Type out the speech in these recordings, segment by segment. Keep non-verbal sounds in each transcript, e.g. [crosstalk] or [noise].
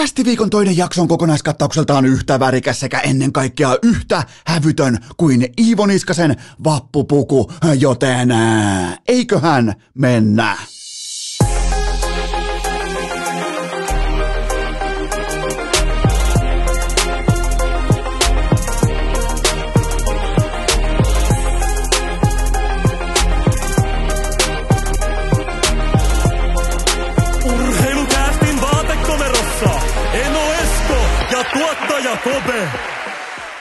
Kästiviikon toinen jakso on kokonaiskattaukseltaan yhtä värikäs sekä ennen kaikkea yhtä hävytön kuin Iivo Niskasen vappupuku, joten eiköhän mennä. Kobe.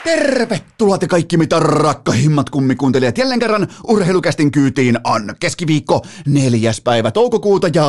Tervetuloa te kaikki mitä rakkahimmat kummikuuntelijat jälleen kerran urheilukästin kyytiin on keskiviikko neljäs päivä toukokuuta ja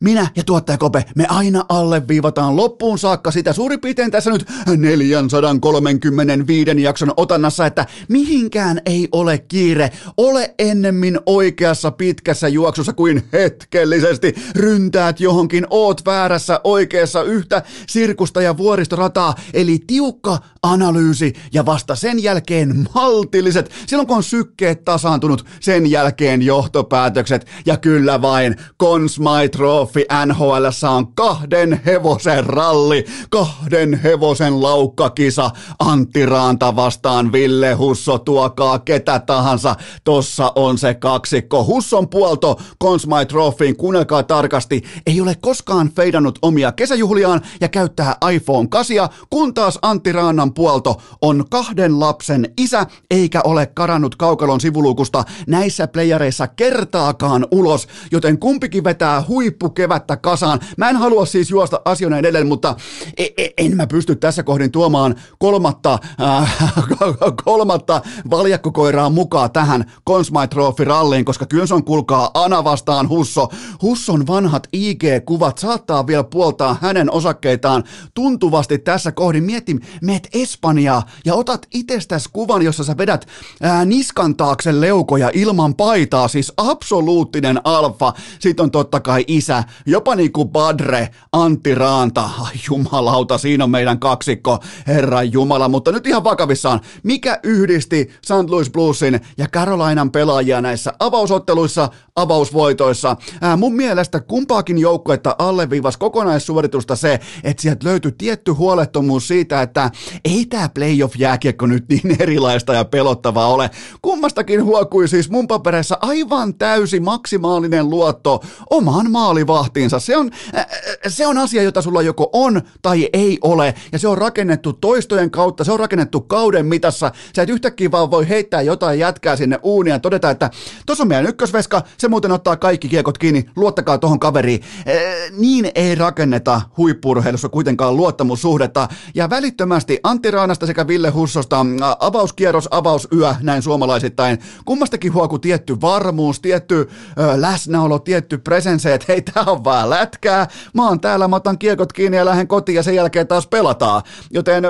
minä ja tuottaja Kope, me aina alleviivataan loppuun saakka sitä suurin piirtein tässä nyt 435 jakson otannassa, että mihinkään ei ole kiire. Ole ennemmin oikeassa pitkässä juoksussa kuin hetkellisesti. Ryntäät johonkin, oot väärässä oikeassa yhtä sirkusta ja vuoristorataa, eli tiukka analyysi ja vasta sen jälkeen maltilliset, silloin kun on sykkeet tasaantunut, sen jälkeen johtopäätökset ja kyllä vain Consmy Trophy NHL on kahden hevosen ralli, kahden hevosen laukkakisa, Antti Raanta vastaan Ville Husso, tuokaa ketä tahansa, tossa on se kaksikko. Husson puolto Consmy Trophyin, kuunnelkaa tarkasti, ei ole koskaan feidannut omia kesäjuhliaan ja käyttää iPhone 8, kun taas Antti Raannan puolto on kahden lapsen isä, eikä ole karannut kaukalon sivulukusta näissä playereissa kertaakaan ulos, joten kumpikin vetää huippukevättä kasaan. Mä en halua siis juosta asioina edelleen, mutta e- e- en mä pysty tässä kohdin tuomaan kolmatta, äh, [laughs] kolmatta valjakkokoiraa mukaan tähän Consmy ralliin, koska kyllä se on kuulkaa Ana vastaan Husso. Husson vanhat IG-kuvat saattaa vielä puoltaa hänen osakkeitaan tuntuvasti tässä kohdin. Mieti, meet Espanjaa ja otat itsestäsi kuvan, jossa sä vedät ää, niskan taakse leukoja ilman paitaa, siis absoluuttinen alfa. Sitten on totta kai isä, jopa niinku Badre, Antti Raanta. Ai jumalauta, siinä on meidän kaksikko, herran jumala. Mutta nyt ihan vakavissaan, mikä yhdisti St. Louis Bluesin ja Carolinan pelaajia näissä avausotteluissa, avausvoitoissa? Ää, mun mielestä kumpaakin joukkuetta alleviivas kokonaissuoritusta se, että sieltä löytyi tietty huolettomuus siitä, että ei tämä playoff-jääkiekko nyt niin erilaista ja pelottavaa ole. Kummastakin huokui siis mun papereissa aivan täysi maksimaalinen luotto omaan maalivahtiinsa. Se on, se on asia, jota sulla joko on tai ei ole, ja se on rakennettu toistojen kautta, se on rakennettu kauden mitassa. Sä et yhtäkkiä vaan voi heittää jotain jätkää sinne uunia ja todeta, että tuossa on meidän ykkösveska, se muuten ottaa kaikki kiekot kiinni, luottakaa tuohon kaveriin. Niin ei rakenneta huippurheilussa kuitenkaan luottamussuhdetta, ja välittömästi Antti Raanasta sekä Ville Hussosta äh, avauskierros, avausyö, näin suomalaisittain. Kummastakin huoku tietty varmuus, tietty ö, läsnäolo, tietty presence, että hei, [laughs] tää on vaan lätkää. Mä oon täällä, mä otan kiekot kiinni ja lähden kotiin ja sen jälkeen taas pelataan. Joten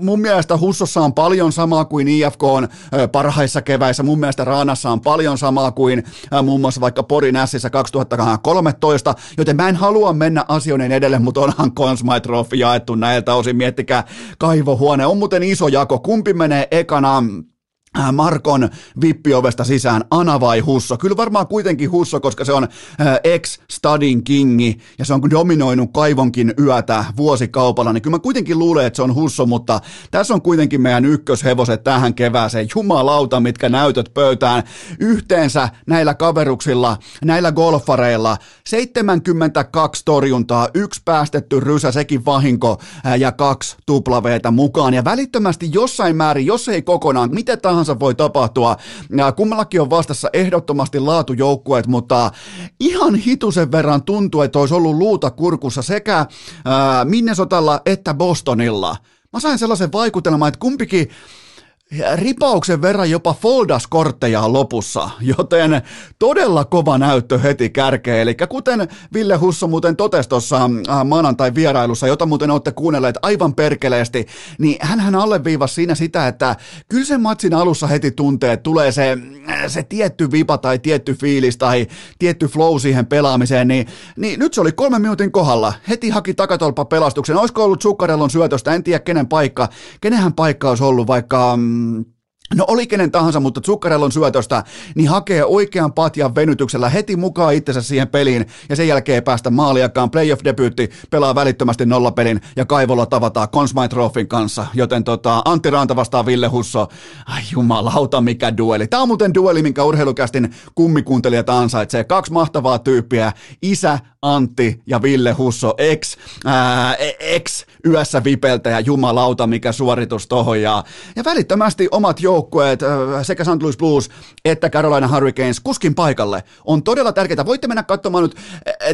mun mielestä Hussossa on paljon samaa kuin IFK on parhaissa keväissä. Mun mielestä Raanassa on paljon samaa kuin muun muassa vaikka Porin Ässissä 2013. Joten mä en halua mennä asioiden edelle, mutta onhan Consmy Trophy jaettu näiltä osin. Miettikää, kaivohuone on muuten iso jako. Kumpi menee ekana? Äh, Markon vippiovesta sisään, Ana vai Husso? Kyllä varmaan kuitenkin Husso, koska se on äh, ex-stadin kingi ja se on dominoinut kaivonkin yötä vuosikaupalla, niin kyllä mä kuitenkin luulen, että se on Husso, mutta tässä on kuitenkin meidän ykköshevoset tähän kevääseen. Jumalauta, mitkä näytöt pöytään yhteensä näillä kaveruksilla, näillä golfareilla. 72 torjuntaa, yksi päästetty rysä, sekin vahinko äh, ja kaksi tuplaveetä mukaan. Ja välittömästi jossain määrin, jos ei kokonaan, miten tahansa voi tapahtua. Kummallakin on vastassa ehdottomasti laatujoukkueet, mutta ihan hitusen verran tuntuu, että olisi ollut luuta kurkussa sekä ää, Minnesotalla että Bostonilla. Mä sain sellaisen vaikutelman, että kumpikin ripauksen verran jopa foldas-kortteja lopussa, joten todella kova näyttö heti kärkeen. Eli kuten Ville Husso muuten totesi tuossa äh, maanantai vierailussa, jota muuten olette kuunnelleet aivan perkeleesti, niin hän alleviivasi siinä sitä, että kyllä sen matsin alussa heti tuntee, että tulee se, se tietty vipa tai tietty fiilis tai tietty flow siihen pelaamiseen, niin, niin nyt se oli kolmen minuutin kohdalla. Heti haki takatolpa pelastuksen. Olisiko ollut Zuccarellon syötöstä, en tiedä kenen paikka, kenenhän paikka olisi ollut vaikka mm, no oli kenen tahansa, mutta Zuccarellon syötöstä, niin hakee oikean patjan venytyksellä heti mukaan itsensä siihen peliin ja sen jälkeen päästä maaliakaan. Playoff debyytti pelaa välittömästi nollapelin ja Kaivolla tavataan Consmite kanssa, joten tota, Antti Ranta vastaa Ville Husso. Ai jumalauta, mikä dueli. Tämä on muuten dueli, minkä urheilukästin kummikuuntelijat ansaitsee. Kaksi mahtavaa tyyppiä, isä Antti ja Ville Husso, ex, ää, e, ex yössä vipeltä ja jumalauta, mikä suoritus tohon. Ja, ja välittömästi omat joukkueet, sekä St. Louis Blues että Carolina Hurricanes kuskin paikalle. On todella tärkeää. Voitte mennä katsomaan nyt,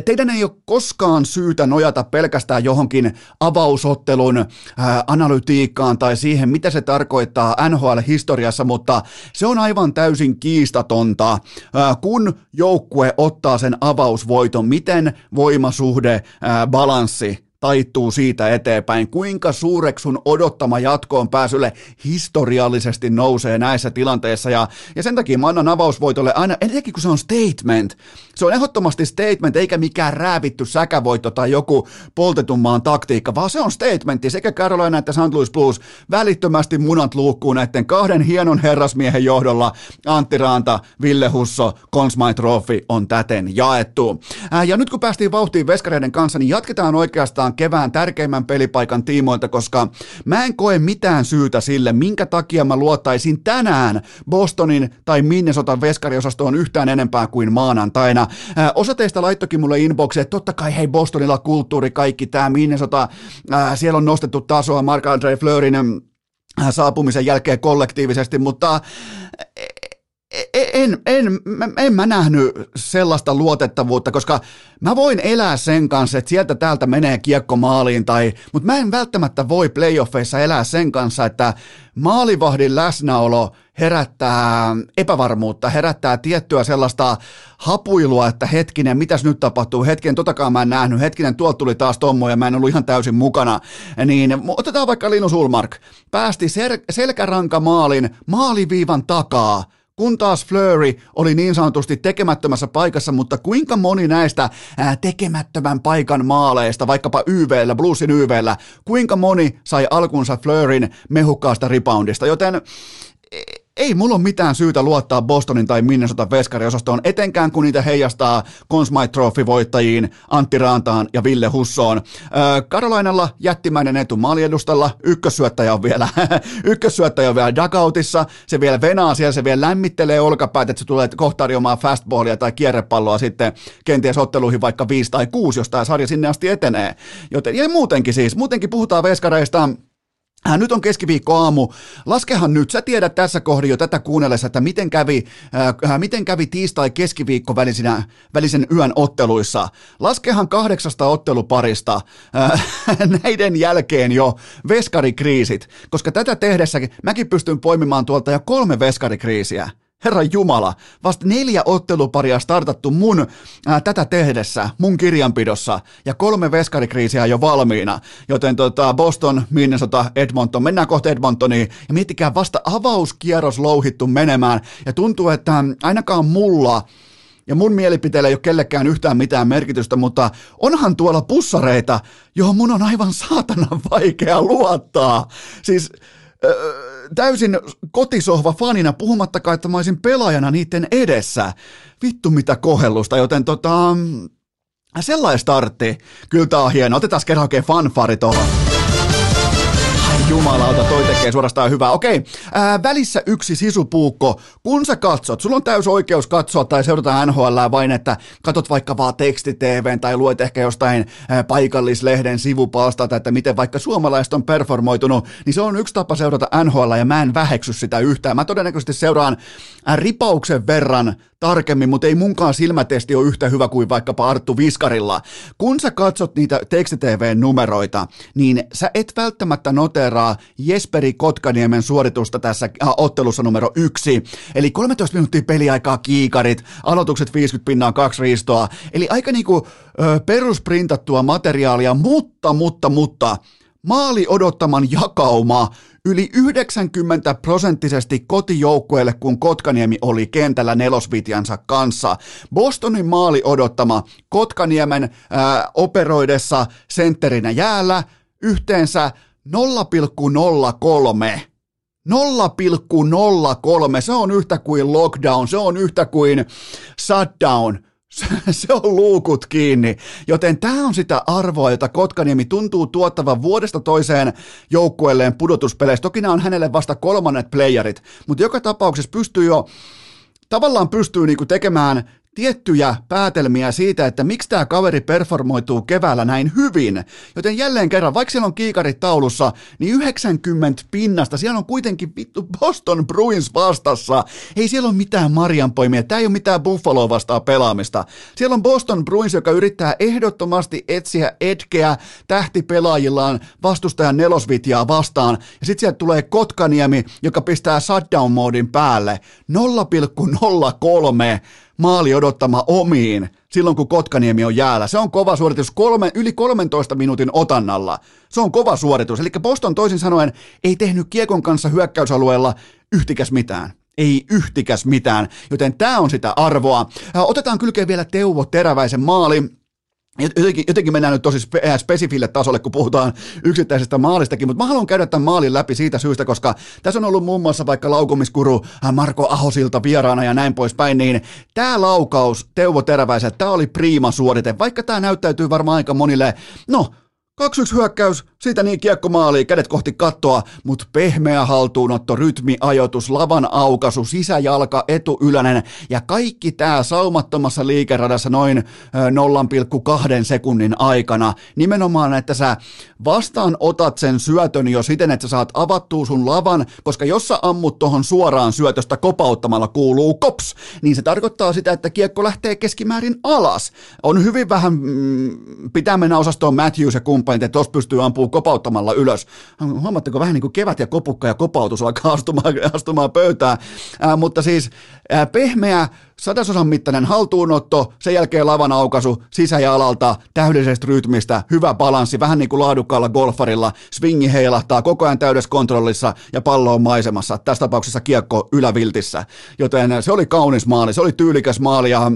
teidän ei ole koskaan syytä nojata pelkästään johonkin avausottelun ää, analytiikkaan tai siihen, mitä se tarkoittaa NHL-historiassa, mutta se on aivan täysin kiistatonta, ää, kun joukkue ottaa sen avausvoiton, miten voimasuhde, balanssi taittuu siitä eteenpäin. Kuinka suureksi sun odottama jatkoon pääsylle historiallisesti nousee näissä tilanteissa. Ja, ja sen takia mä annan avausvoitolle aina, etenkin kun se on statement. Se on ehdottomasti statement, eikä mikään räävitty säkävoitto tai joku poltetun maan taktiikka, vaan se on statementti. Sekä Carolina että St. Louis Blues välittömästi munat luukkuun näiden kahden hienon herrasmiehen johdolla. Antti Ranta, Ville Husso, Consmite Trophy on täten jaettu. Ää, ja nyt kun päästiin vauhtiin veskareiden kanssa, niin jatketaan oikeastaan kevään tärkeimmän pelipaikan tiimoilta, koska mä en koe mitään syytä sille, minkä takia mä luottaisin tänään Bostonin tai Minnesotan veskariosastoon yhtään enempää kuin maanantaina. Ää, osa teistä laittokin mulle inboxi, että totta kai hei Bostonilla kulttuuri, kaikki tämä Minnesota, ää, siellä on nostettu tasoa Marc-André Fleurin saapumisen jälkeen kollektiivisesti, mutta en, en, en, en mä nähnyt sellaista luotettavuutta, koska mä voin elää sen kanssa, että sieltä täältä menee kiekko maaliin, tai, mutta mä en välttämättä voi playoffeissa elää sen kanssa, että maalivahdin läsnäolo herättää epävarmuutta, herättää tiettyä sellaista hapuilua, että hetkinen, mitäs nyt tapahtuu, hetken, totakaan mä en nähnyt, hetkinen, tuolta tuli taas Tommo ja mä en ollut ihan täysin mukana, niin otetaan vaikka Linus Ulmark, päästi sel- selkäranka maalin maaliviivan takaa, kun taas Flurry oli niin sanotusti tekemättömässä paikassa, mutta kuinka moni näistä ää, tekemättömän paikan maaleista, vaikkapa YVllä, Bluesin YVllä, kuinka moni sai alkunsa Flurryn mehukkaasta reboundista, joten ei mulla ole mitään syytä luottaa Bostonin tai Minnesota veskariosastoon, etenkään kun niitä heijastaa Consmite Trophy-voittajiin Antti Rantaan ja Ville Hussoon. Karolainalla jättimäinen etu maaliedustalla, ykkössyöttäjä on vielä, [laughs] ykkössyöttäjä on vielä dugoutissa, se vielä venaa siellä, se vielä lämmittelee olkapäät, että se tulee kohtarjomaan fastballia tai kierrepalloa sitten kenties otteluihin vaikka 5 tai 6, jos tämä sarja sinne asti etenee. Joten, ja muutenkin siis, muutenkin puhutaan veskareista, nyt on keskiviikko aamu. Laskehan nyt, sä tiedät tässä kohdin jo tätä kuunnellessa, että miten kävi, äh, äh miten kävi tiistai-keskiviikko välisinä, välisen yön otteluissa. Laskehan kahdeksasta otteluparista äh, [laughs] näiden jälkeen jo veskarikriisit, koska tätä tehdessäkin mäkin pystyn poimimaan tuolta jo kolme veskarikriisiä. Herra Jumala, vasta neljä otteluparia startattu mun ää, tätä tehdessä, mun kirjanpidossa, ja kolme veskarikriisiä jo valmiina. Joten tota, Boston, Minnesota, Edmonton, mennään kohta Edmontoniin, ja miettikää vasta avauskierros louhittu menemään, ja tuntuu, että ainakaan mulla ja mun mielipiteellä ei ole kellekään yhtään mitään merkitystä, mutta onhan tuolla pussareita, johon mun on aivan saatana vaikea luottaa. Siis täysin kotisohva fanina, puhumattakaan, että mä olisin pelaajana niiden edessä. Vittu mitä kohellusta, joten tota, sellainen startti. Kyllä tää on hieno. Otetaan kerran oikein fanfari tuohon. Jumalauta, toi tekee suorastaan hyvää. Okei, ää, välissä yksi sisupuukko. Kun sä katsot, sulla on täys oikeus katsoa tai seurata NHL vain, että katot vaikka vaan tekstitvn tai luet ehkä jostain ää, paikallislehden sivupalstalta, että miten vaikka suomalaiset on performoitunut, niin se on yksi tapa seurata NHL ja mä en väheksy sitä yhtään. Mä todennäköisesti seuraan ripauksen verran tarkemmin, mutta ei munkaan silmätesti ole yhtä hyvä kuin vaikkapa Arttu Viskarilla. Kun sä katsot niitä tekstitvn-numeroita, niin sä et välttämättä noteraa Jesperi Kotkaniemen suoritusta tässä äh, ottelussa numero yksi. Eli 13 minuuttia peliaikaa kiikarit, aloitukset 50 pinnaa, kaksi riistoa. Eli aika niinku ö, perusprintattua materiaalia, mutta, mutta, mutta maali odottaman jakauma yli 90 prosenttisesti kotijoukkueelle, kun Kotkaniemi oli kentällä nelosvitjansa kanssa. Bostonin maali odottama Kotkaniemen ää, operoidessa sentterinä jäällä yhteensä 0,03 0,03, se on yhtä kuin lockdown, se on yhtä kuin shutdown, [laughs] se on luukut kiinni. Joten tämä on sitä arvoa, jota Kotkaniemi tuntuu tuottavan vuodesta toiseen joukkueelleen pudotuspeleissä. Toki nämä on hänelle vasta kolmannet playerit, mutta joka tapauksessa pystyy jo tavallaan pystyy niinku tekemään tiettyjä päätelmiä siitä, että miksi tämä kaveri performoituu keväällä näin hyvin. Joten jälleen kerran, vaikka siellä on kiikarit taulussa, niin 90 pinnasta, siellä on kuitenkin vittu Boston Bruins vastassa. Ei siellä ole mitään marjanpoimia, tämä ei ole mitään Buffalo vastaa pelaamista. Siellä on Boston Bruins, joka yrittää ehdottomasti etsiä etkeä tähtipelaajillaan vastustajan nelosvitjaa vastaan. Ja sitten sieltä tulee Kotkaniemi, joka pistää shutdown-moodin päälle. 0,03 maali odottama omiin silloin, kun Kotkaniemi on jäällä. Se on kova suoritus kolme, yli 13 minuutin otannalla. Se on kova suoritus. Eli Boston toisin sanoen ei tehnyt kiekon kanssa hyökkäysalueella yhtikäs mitään ei yhtikäs mitään, joten tämä on sitä arvoa. Otetaan kylkeen vielä Teuvo Teräväisen maali. Jotenkin, jotenkin mennään nyt tosi spe, spesifille tasolle, kun puhutaan yksittäisestä maalistakin, mutta mä haluan käydä tämän maalin läpi siitä syystä, koska tässä on ollut muun muassa vaikka laukomiskuru äh, Marko Ahosilta vieraana ja näin poispäin, niin tämä laukaus Teuvo Teräväiseltä, tämä oli priima suorite, vaikka tämä näyttäytyy varmaan aika monille, no 2-1 hyökkäys, siitä niin kiekko maaliin, kädet kohti kattoa, mutta pehmeä haltuunotto, rytmi, ajoitus, lavan aukaisu, sisäjalka, etuylänen ja kaikki tämä saumattomassa liikeradassa noin 0,2 sekunnin aikana. Nimenomaan, että sä vastaan otat sen syötön jo siten, että sä saat avattua sun lavan, koska jos sä ammut tuohon suoraan syötöstä kopauttamalla kuuluu kops, niin se tarkoittaa sitä, että kiekko lähtee keskimäärin alas. On hyvin vähän, mm, pitää mennä osastoon Matthews ja kumppanit, että tos pystyy ampumaan kopauttamalla ylös. Huomaatteko vähän niin kuin kevät ja kopukka ja kopautus alkaa astumaan, astumaan pöytään. Ää, mutta siis ää, pehmeä, sadasosan mittainen haltuunotto, sen jälkeen lavan aukaisu sisä- ja alalta, täydellisestä rytmistä, hyvä balanssi, vähän niin kuin laadukkaalla golfarilla, swingi heilahtaa koko ajan täydessä kontrollissa ja pallo on maisemassa, tässä tapauksessa kiekko yläviltissä. Joten se oli kaunis maali, se oli tyylikäs maali ja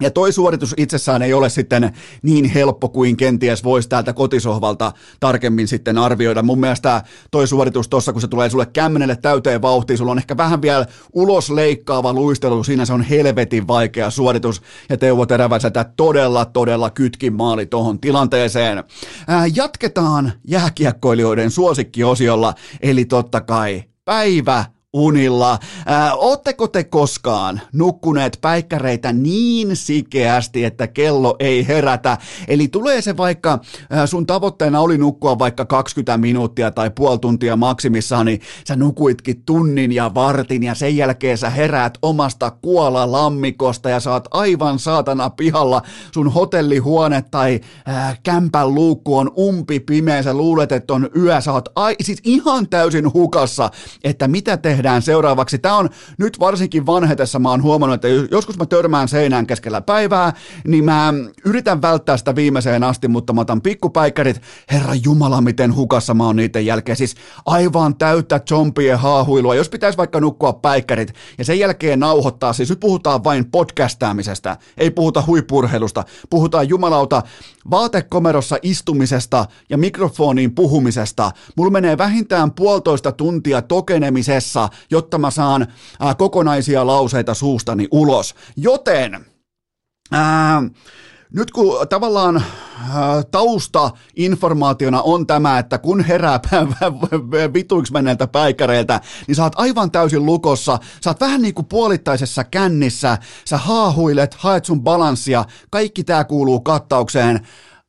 ja toi suoritus itsessään ei ole sitten niin helppo kuin kenties voisi täältä kotisohvalta tarkemmin sitten arvioida. Mun mielestä toi suoritus tuossa, kun se tulee sulle kämmenelle täyteen vauhtiin, sulla on ehkä vähän vielä ulos leikkaava luistelu, siinä se on helvetin vaikea suoritus. Ja Teuvo Teräväiseltä todella, todella kytkin maali tuohon tilanteeseen. Ää, jatketaan jääkiekkoilijoiden suosikkiosiolla, eli totta kai päivä unilla. Ää, ootteko te koskaan nukkuneet päikkäreitä niin sikeästi, että kello ei herätä? Eli tulee se vaikka ää, sun tavoitteena oli nukkua vaikka 20 minuuttia tai puoli tuntia maksimissaan, niin sä nukuitkin tunnin ja vartin ja sen jälkeen sä heräät omasta kuolalammikosta ja saat aivan saatana pihalla. Sun hotellihuone tai ää, kämpän luukku on umpi pimeä, sä luulet, että on yö, sä oot ai, siis ihan täysin hukassa, että mitä tehdään tehdään seuraavaksi. Tämä on nyt varsinkin vanhetessa, mä oon huomannut, että joskus mä törmään seinään keskellä päivää, niin mä yritän välttää sitä viimeiseen asti, mutta mä otan pikkupäikkärit, herra jumala, miten hukassa mä oon niiden jälkeen. Siis aivan täyttä zombien haahuilua. Jos pitäisi vaikka nukkua päikkärit ja sen jälkeen nauhoittaa, siis nyt puhutaan vain podcastaamisesta, ei puhuta huippurheilusta, puhutaan jumalauta vaatekomerossa istumisesta ja mikrofoniin puhumisesta. Mulla menee vähintään puolitoista tuntia tokenemisessa jotta mä saan ää, kokonaisia lauseita suustani ulos. Joten... Ää, nyt kun tavallaan tausta informaationa on tämä, että kun herää [laughs] vituiksi menneiltä päikäreiltä, niin sä oot aivan täysin lukossa, sä oot vähän niin kuin puolittaisessa kännissä, sä haahuilet, haet sun balanssia, kaikki tää kuuluu kattaukseen.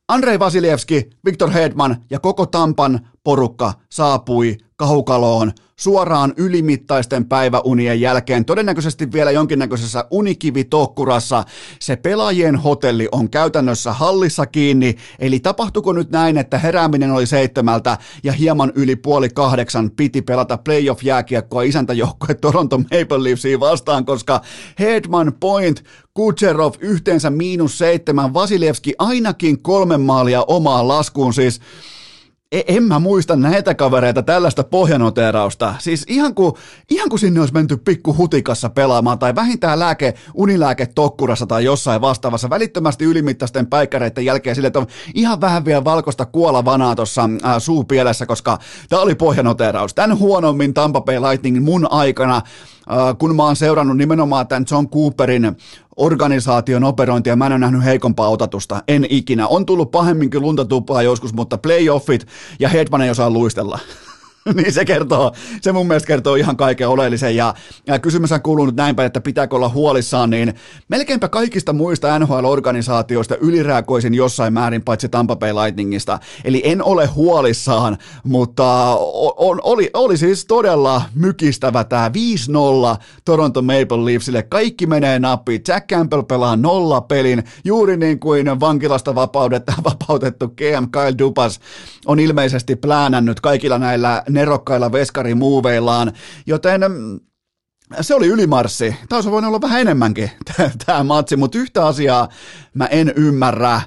Andrei Vasilievski, Viktor Hedman ja koko Tampan porukka saapui Kaukaloon suoraan ylimittaisten päiväunien jälkeen, todennäköisesti vielä jonkinnäköisessä unikivitokkurassa. Se pelaajien hotelli on käytännössä hallissa kiinni, eli tapahtuko nyt näin, että herääminen oli seitsemältä ja hieman yli puoli kahdeksan piti pelata playoff-jääkiekkoa isäntäjoukkue Toronto Maple Leafsiin vastaan, koska Hedman Point Kucherov yhteensä miinus seitsemän, Vasilevski ainakin kolme maalia omaan laskuun siis en mä muista näitä kavereita tällaista pohjanoteerausta. Siis ihan kuin, ihan kuin sinne olisi menty pikku hutikassa pelaamaan tai vähintään lääke, unilääke tokkurassa tai jossain vastaavassa välittömästi ylimittaisten päikkäreiden jälkeen sille, että on ihan vähän vielä valkoista kuolavanaa tuossa äh, suupielessä, koska tämä oli pohjanoteeraus. Tän huonommin Tampa Bay Lightning mun aikana, äh, kun mä oon seurannut nimenomaan tämän John Cooperin organisaation operointia, mä en ole nähnyt heikompaa otatusta, en ikinä. On tullut pahemminkin luntatupaa joskus, mutta playoffit ja Hedman ei osaa luistella. [laughs] [laughs] niin se kertoo, se mun mielestä kertoo ihan kaiken oleellisen. Ja, ja kysymys on kuulunut näinpä, että pitääkö olla huolissaan, niin melkeinpä kaikista muista NHL-organisaatioista ylirääkoisin jossain määrin, paitsi Tampa Bay Lightningista. Eli en ole huolissaan, mutta on, oli, oli siis todella mykistävä tämä 5-0 Toronto Maple Leafsille. Kaikki menee nappiin. Jack Campbell pelaa nolla pelin, juuri niin kuin vankilasta vapautettu GM Kyle Dupas on ilmeisesti pläänännyt kaikilla näillä nerokkailla veskarimuuveillaan, joten mm, se oli ylimarssi. Taisi voinut olla vähän enemmänkin [laughs] tämä matsi, mutta yhtä asiaa mä en ymmärrä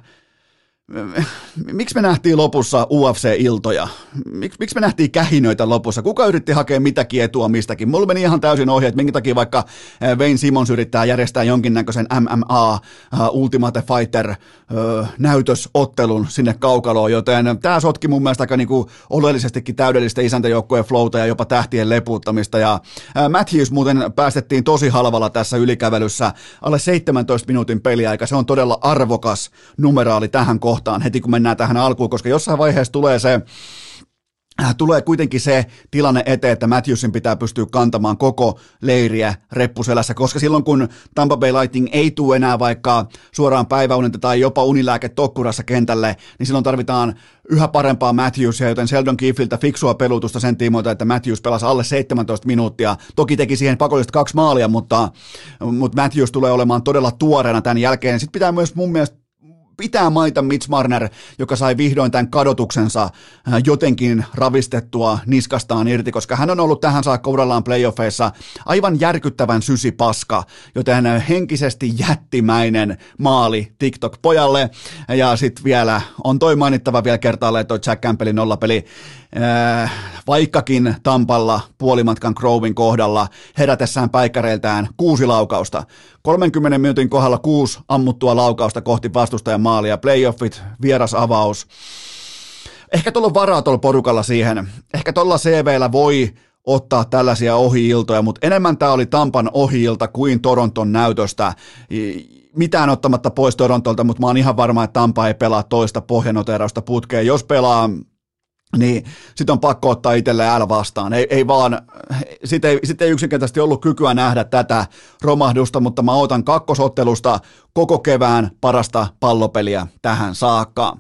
miksi me nähtiin lopussa UFC-iltoja? Mik, miksi me nähtiin kähinöitä lopussa? Kuka yritti hakea mitäkin etua mistäkin? Mulla meni ihan täysin ohje, että minkä takia vaikka eh, Wayne Simons yrittää järjestää jonkinnäköisen MMA uh, Ultimate Fighter uh, näytösottelun sinne kaukaloon, joten tämä sotki mun mielestä aika niinku oleellisestikin täydellistä isäntäjoukkojen flowta ja jopa tähtien lepuuttamista. Ja uh, Matthews muuten päästettiin tosi halvalla tässä ylikävelyssä alle 17 minuutin peliaika. Se on todella arvokas numeraali tähän kohtaan kohtaan heti, kun mennään tähän alkuun, koska jossain vaiheessa tulee se, äh, tulee kuitenkin se tilanne eteen, että Matthewsin pitää pystyä kantamaan koko leiriä reppuselässä, koska silloin kun Tampa Bay Lightning ei tule enää vaikka suoraan päiväuninta tai jopa unilääke tokkurassa kentälle, niin silloin tarvitaan yhä parempaa Matthewsia, joten Sheldon Kiffiltä fiksua pelutusta sen tiimoilta, että Matthews pelasi alle 17 minuuttia. Toki teki siihen pakollisesti kaksi maalia, mutta, mutta Matthews tulee olemaan todella tuoreena tämän jälkeen. Sitten pitää myös mun mielestä pitää maita Mitch Marner, joka sai vihdoin tämän kadotuksensa äh, jotenkin ravistettua niskastaan irti, koska hän on ollut tähän saakka urallaan playoffeissa aivan järkyttävän sysipaska, joten henkisesti jättimäinen maali TikTok-pojalle. Ja sitten vielä on toi mainittava vielä kertaalleen toi Jack Campbellin nollapeli Äh, vaikkakin Tampalla puolimatkan Crowin kohdalla herätessään päikkäreiltään kuusi laukausta. 30 minuutin kohdalla kuusi ammuttua laukausta kohti vastustajan maalia, playoffit, vieras avaus. Ehkä tuolla on varaa tuolla porukalla siihen. Ehkä tuolla CVllä voi ottaa tällaisia ohi-iltoja, mutta enemmän tämä oli Tampan ohi-ilta kuin Toronton näytöstä mitään ottamatta pois Torontolta, mutta mä oon ihan varma, että Tampa ei pelaa toista pohjanoterausta putkeen. Jos pelaa niin sitten on pakko ottaa itselleen L vastaan. Ei, ei vaan, sitten ei, sit ei yksinkertaisesti ollut kykyä nähdä tätä romahdusta, mutta mä otan kakkosottelusta koko kevään parasta pallopeliä tähän saakka.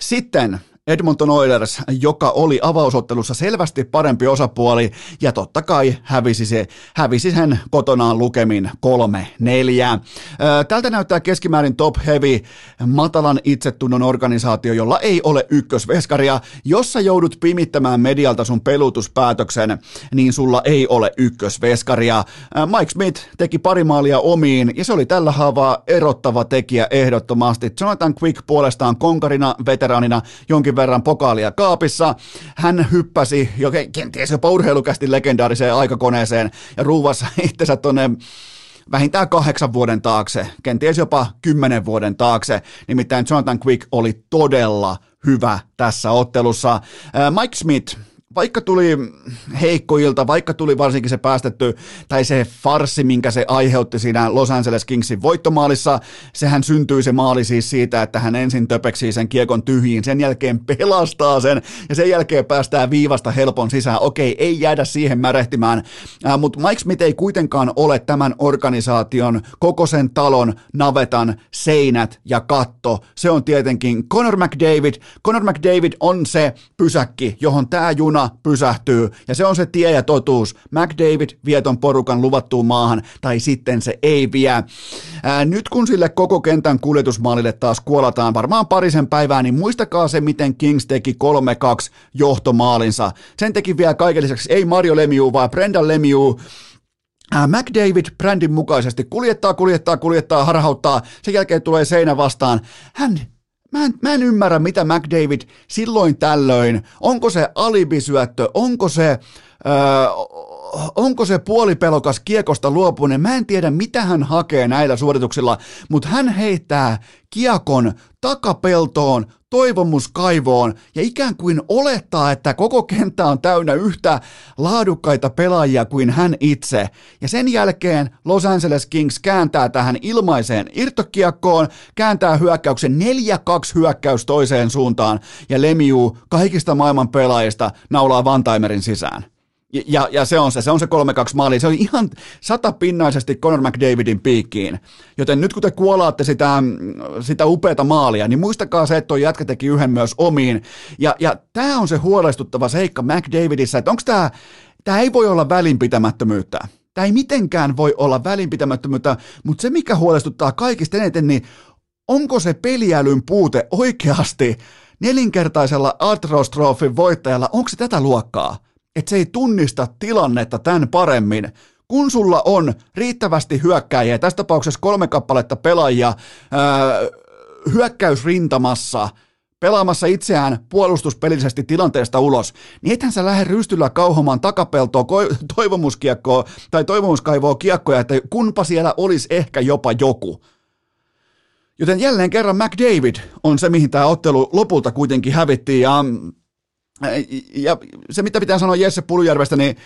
Sitten Edmonton Oilers, joka oli avausottelussa selvästi parempi osapuoli ja totta kai hävisi, se, hävisi sen kotonaan lukemin 3-4. Tältä näyttää keskimäärin top heavy matalan itsetunnon organisaatio, jolla ei ole ykkösveskaria. Jos sä joudut pimittämään medialta sun pelutuspäätöksen, niin sulla ei ole ykkösveskaria. Mike Smith teki pari maalia omiin ja se oli tällä haavaa erottava tekijä ehdottomasti. Jonathan Quick puolestaan konkarina, veteraanina jonkin jonkin verran pokaalia kaapissa. Hän hyppäsi jo kenties jopa urheilukästi legendaariseen aikakoneeseen ja ruuvasi [laughs] itsensä tuonne vähintään kahdeksan vuoden taakse, kenties jopa kymmenen vuoden taakse. Nimittäin Jonathan Quick oli todella hyvä tässä ottelussa. Mike Smith, vaikka tuli heikko ilta, vaikka tuli varsinkin se päästetty, tai se farsi, minkä se aiheutti siinä Los Angeles Kingsin voittomaalissa, sehän syntyi se maali siis siitä, että hän ensin töpeksii sen kiekon tyhjiin, sen jälkeen pelastaa sen, ja sen jälkeen päästään viivasta helpon sisään. Okei, ei jäädä siihen märehtimään, äh, mutta Mike Smith ei kuitenkaan ole tämän organisaation, koko sen talon, navetan, seinät ja katto. Se on tietenkin Conor McDavid. Conor McDavid on se pysäkki, johon tämä juna pysähtyy, ja se on se tie ja totuus. McDavid vie ton porukan luvattuun maahan, tai sitten se ei vie. Ää, nyt kun sille koko kentän kuljetusmaalille taas kuolataan varmaan parisen päivää, niin muistakaa se, miten Kings teki 3-2 johtomaalinsa. Sen teki vielä kaiken lisäksi ei Mario Lemieux, vaan Brendan Lemieux, McDavid brändin mukaisesti kuljettaa, kuljettaa, kuljettaa, harhauttaa, sen jälkeen tulee seinä vastaan. Hän Mä en, mä en ymmärrä, mitä McDavid silloin tällöin, onko se alibisyöttö, onko se, öö, onko se puolipelokas kiekosta luopuminen, mä en tiedä mitä hän hakee näillä suorituksilla, mutta hän heittää kiekon takapeltoon, toivomuskaivoon ja ikään kuin olettaa, että koko kenttä on täynnä yhtä laadukkaita pelaajia kuin hän itse. Ja sen jälkeen Los Angeles Kings kääntää tähän ilmaiseen irtokiekkoon, kääntää hyökkäyksen 4-2 hyökkäys toiseen suuntaan ja Lemiu kaikista maailman pelaajista naulaa Vantaimerin sisään. Ja, ja se on se, se on se 3-2 maali. Se on ihan satapinnaisesti Conor McDavidin piikkiin. Joten nyt kun te kuolaatte sitä, sitä upeata maalia, niin muistakaa se, että tuo jätkä teki yhden myös omiin. Ja, ja tämä on se huolestuttava seikka McDavidissä, että onko tämä, tämä ei voi olla välinpitämättömyyttä. Tämä ei mitenkään voi olla välinpitämättömyyttä, mutta se mikä huolestuttaa kaikista eniten, niin onko se peliälyn puute oikeasti nelinkertaisella Atrostrofin voittajalla, onko se tätä luokkaa? Että se ei tunnista tilannetta tämän paremmin. Kun sulla on riittävästi hyökkäjiä, tässä tapauksessa kolme kappaletta pelaajia ää, hyökkäysrintamassa, pelaamassa itseään puolustuspelillisesti tilanteesta ulos, niin ethän sä lähde rystyllä kauhomaan takapeltoa, ko- toivomuskiekkoa tai toivomuskaivoa kiekkoja, että kunpa siellä olisi ehkä jopa joku. Joten jälleen kerran McDavid on se, mihin tämä ottelu lopulta kuitenkin hävittiin, ja ja se, mitä pitää sanoa Jesse Pulujärvestä, niin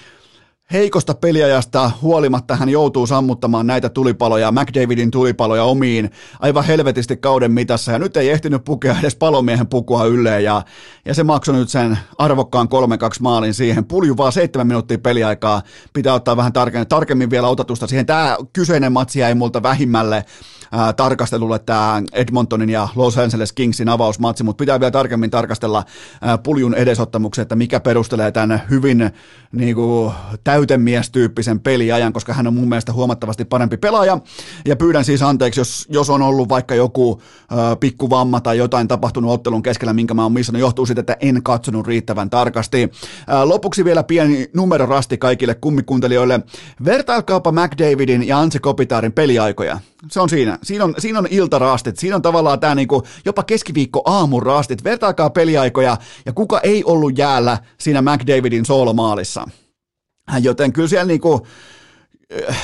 heikosta peliajasta huolimatta hän joutuu sammuttamaan näitä tulipaloja, McDavidin tulipaloja omiin aivan helvetisti kauden mitassa, ja nyt ei ehtinyt pukea edes palomiehen pukua ylleen, ja, ja se maksoi nyt sen arvokkaan 3-2 maalin siihen. Pulju vaan seitsemän minuuttia peliaikaa, pitää ottaa vähän tarkemmin, tarkemmin vielä otatusta siihen. Tämä kyseinen matsi jäi multa vähimmälle, ää, tarkastelulle tämä Edmontonin ja Los Angeles Kingsin avausmatsi, mutta pitää vielä tarkemmin tarkastella ää, puljun edesottamuksen, että mikä perustelee tämän hyvin niin kuin, täytemiestyyppisen peliajan, koska hän on mun mielestä huomattavasti parempi pelaaja, ja pyydän siis anteeksi, jos, jos on ollut vaikka joku ää, pikkuvamma tai jotain tapahtunut ottelun keskellä, minkä mä oon missannut, johtuu siitä, että en katsonut riittävän tarkasti. Ää, lopuksi vielä pieni numerorasti kaikille kummikuuntelijoille. Vertailkaapa McDavidin ja Anse Kopitaarin peliaikoja. Se on siinä. Siinä on, siinä on iltarastit, siinä on tavallaan tämä niinku jopa keskiviikko aamurastit. Vertaakaa peliaikoja ja kuka ei ollut jäällä siinä McDavidin soolomaalissa. Joten kyllä siellä niinku,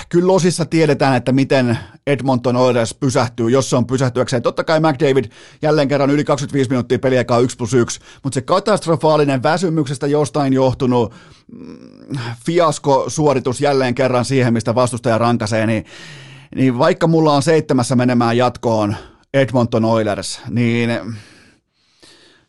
kyllä osissa tiedetään, että miten Edmonton Oilers pysähtyy, jos se on pysähtyäkseen. Totta kai McDavid jälleen kerran yli 25 minuuttia peliaikaa 1 plus 1, mutta se katastrofaalinen väsymyksestä jostain johtunut mm, fiasko-suoritus jälleen kerran siihen, mistä vastustaja rankasee, niin niin vaikka mulla on seitsemässä menemään jatkoon Edmonton Oilers, niin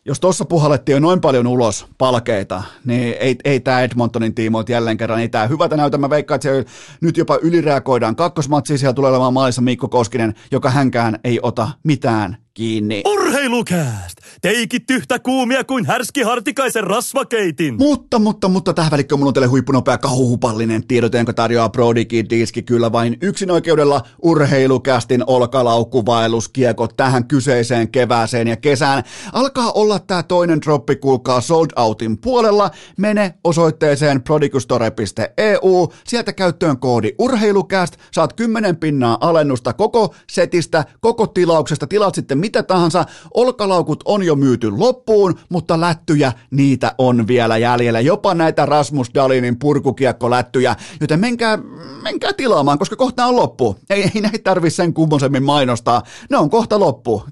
jos tuossa puhallettiin jo noin paljon ulos palkeita, niin ei, ei tämä Edmontonin tiimoilta jälleen kerran, ei tämä hyvältä näytä. Mä veikkaan, että nyt jopa ylireagoidaan. Kakkosmatsi siellä tulee olemaan maalissa Mikko Koskinen, joka hänkään ei ota mitään kiinni. Urheilukääst! Teikit yhtä kuumia kuin härski hartikaisen rasvakeitin. Mutta, mutta, mutta tähän välikköön mulla on teille huippunopea kauhupallinen tiedote, jonka tarjoaa Prodigy Diski kyllä vain yksin oikeudella urheilukästin olkalaukkuvaelluskiekot tähän kyseiseen kevääseen ja kesään. Alkaa olla tää toinen droppi, kuulkaa sold outin puolella. Mene osoitteeseen prodigustore.eu, sieltä käyttöön koodi urheilukäst, saat 10 pinnaa alennusta koko setistä, koko tilauksesta, tilaat sitten mitä tahansa. Olkalaukut on jo myyty loppuun, mutta lättyjä niitä on vielä jäljellä. Jopa näitä Rasmus Dalinin purkukiekkolättyjä, joten menkää, menkää tilaamaan, koska kohta on loppu. Ei, ei näitä tarvi sen kummosemmin mainostaa. Ne on kohta loppu.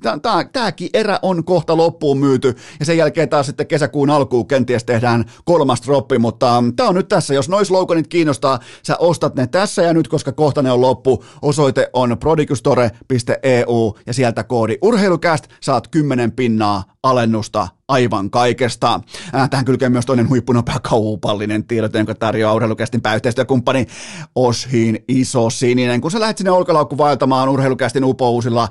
Tämäkin erä on kohta loppuun myyty ja sen jälkeen taas sitten kesäkuun alkuun kenties tehdään kolmas droppi, mutta um, tämä on nyt tässä. Jos nois sloganit kiinnostaa, sä ostat ne tässä ja nyt, koska kohta ne on loppu. Osoite on prodigustore.eu ja sieltä koodi urheilukäst saat 10 pinnaa alennusta aivan kaikesta. Äh, tähän kylkee myös toinen huippunopea kaupallinen tiedote, jonka tarjoaa urheilukästin pääyhteistyökumppani Oshin Iso Sininen. Kun sä lähdet sinne olkalaukku vaeltamaan urheilukästin upousilla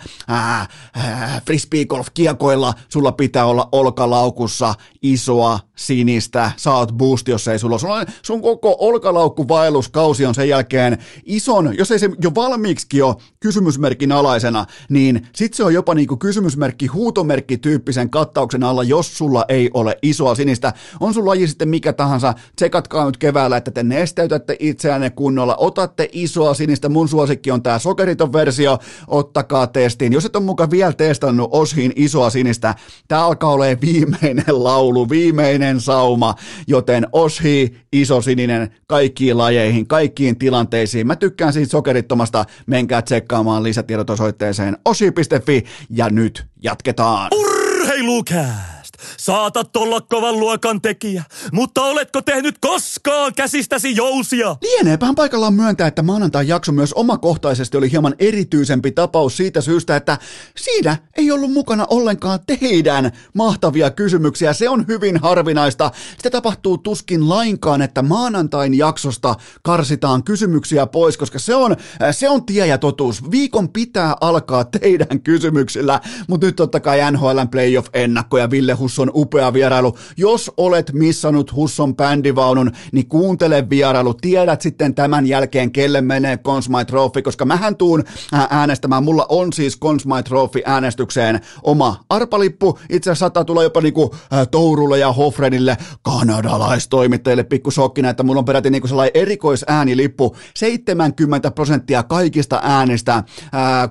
frisbee-golf-kiekoilla, sulla pitää olla olkalaukussa isoa sinistä. Oot boost, jos ei sulla. On, sun koko olkalaukkuvaelluskausi on sen jälkeen ison, jos ei se jo valmiiksi ole kysymysmerkin alaisena, niin sit se on jopa niinku kysymysmerkki, huutomerkki tyyppisen kattauksen alla, jos jos sulla ei ole isoa sinistä. On sun laji sitten mikä tahansa, tsekatkaa nyt keväällä, että te nesteytätte itseänne kunnolla, otatte isoa sinistä, mun suosikki on tää sokeriton versio, ottakaa testiin. Jos et ole mukaan vielä testannut Oshin isoa sinistä, tää alkaa olemaan viimeinen laulu, viimeinen sauma, joten Oshi, iso sininen, kaikkiin lajeihin, kaikkiin tilanteisiin. Mä tykkään siitä sokerittomasta, menkää tsekkaamaan lisätiedot osoitteeseen oshi.fi ja nyt jatketaan. Urheilukää! Saatat olla kovan luokan tekijä, mutta oletko tehnyt koskaan käsistäsi jousia? Lieneepähän paikallaan myöntää, että maanantai jakso myös omakohtaisesti oli hieman erityisempi tapaus siitä syystä, että siinä ei ollut mukana ollenkaan teidän mahtavia kysymyksiä. Se on hyvin harvinaista. Sitä tapahtuu tuskin lainkaan, että maanantain jaksosta karsitaan kysymyksiä pois, koska se on, se on tie ja totuus. Viikon pitää alkaa teidän kysymyksillä, mutta nyt totta kai NHLn playoff-ennakko ja Ville Hus Husson upea vierailu. Jos olet missannut Husson bändivaunun, niin kuuntele vierailu. Tiedät sitten tämän jälkeen, kelle menee Consmite Trophy, koska mähän tuun äänestämään. Mulla on siis Consmite Trophy äänestykseen oma arpalippu. Itse asiassa saattaa tulla jopa niinku äh, Tourulle ja Hofrenille kanadalaistoimittajille pikku shokkina, että mulla on peräti niinku sellainen erikoisäänilippu. 70 prosenttia kaikista äänistä äh,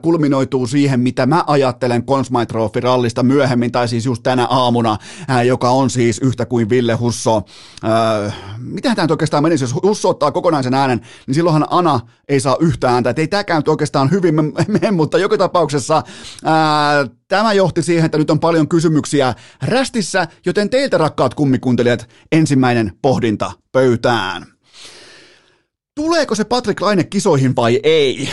kulminoituu siihen, mitä mä ajattelen Consmite Trophy rallista myöhemmin, tai siis just tänä aamuna ää, joka on siis yhtä kuin Ville Husso. Mitähän tämä nyt oikeastaan menisi, jos Husso ottaa kokonaisen äänen, niin silloinhan Ana ei saa yhtä ääntä, että ei tämäkään nyt oikeastaan hyvin mene, mutta joka tapauksessa ää, Tämä johti siihen, että nyt on paljon kysymyksiä rästissä, joten teiltä rakkaat kummikuuntelijat, ensimmäinen pohdinta pöytään. Tuleeko se Patrick Laine kisoihin vai ei?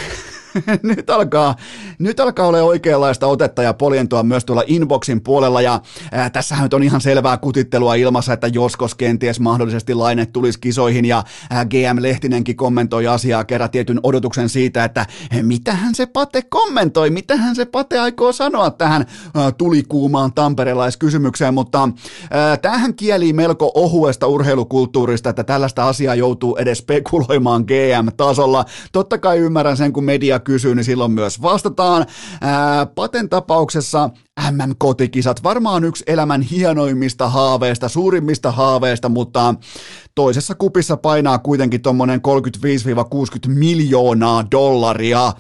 [laughs] nyt, alkaa, nyt alkaa olla oikeanlaista otetta ja poljentoa myös tuolla inboxin puolella ja ää, tässähän on ihan selvää kutittelua ilmassa, että joskos kenties mahdollisesti laine tulisi kisoihin ja ää, GM Lehtinenkin kommentoi asiaa kerran tietyn odotuksen siitä, että mitähän se Pate kommentoi, mitähän se Pate aikoo sanoa tähän ää, tulikuumaan tamperelaiskysymykseen, mutta ää, tämähän kieli melko ohuesta urheilukulttuurista, että tällaista asiaa joutuu edes spekuloimaan GM-tasolla. Totta kai ymmärrän sen, kun media kysyy, niin silloin myös vastataan. Ää, Paten tapauksessa MM-kotikisat, varmaan yksi elämän hienoimmista haaveista, suurimmista haaveista, mutta toisessa kupissa painaa kuitenkin tuommoinen 35-60 miljoonaa dollaria.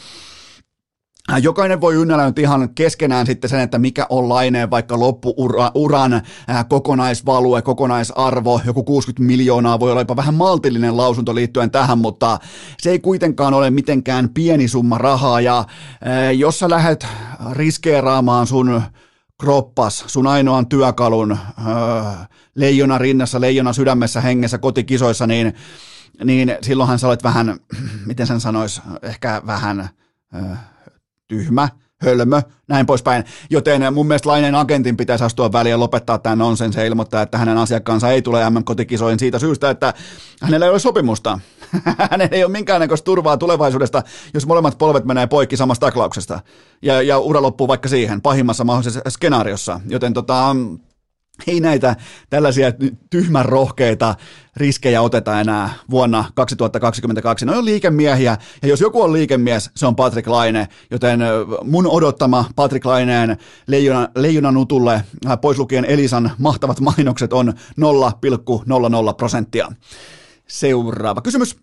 Äh, jokainen voi ynnällä nyt ihan keskenään sitten sen, että mikä on laineen vaikka loppuuran äh, kokonaisvalue, kokonaisarvo, joku 60 miljoonaa voi olla jopa vähän maltillinen lausunto liittyen tähän, mutta se ei kuitenkaan ole mitenkään pieni summa rahaa. Ja äh, jos sä lähdet riskeeraamaan sun kroppas, sun ainoan työkalun leijona rinnassa, leijona sydämessä, hengessä, kotikisoissa, niin, niin silloinhan sä olet vähän, [clears throat] miten sen sanois, ehkä vähän tyhmä, hölmö, näin poispäin. Joten mun mielestä Laineen agentin pitäisi astua väliin ja lopettaa tämä nonsens ja ilmoittaa, että hänen asiakkaansa ei tule MM-kotikisoihin siitä syystä, että hänellä ei ole sopimusta. [laughs] hänellä ei ole minkäännäköistä turvaa tulevaisuudesta, jos molemmat polvet menee poikki samasta taklauksesta. Ja, ja ura loppuu vaikka siihen, pahimmassa mahdollisessa skenaariossa. Joten tota, ei näitä tällaisia tyhmän rohkeita riskejä oteta enää vuonna 2022. Ne on liikemiehiä, ja jos joku on liikemies, se on Patrick Laine, joten mun odottama Patrick Laineen leijona, leijonan utulle, pois lukien Elisan mahtavat mainokset, on 0,00 prosenttia. Seuraava kysymys.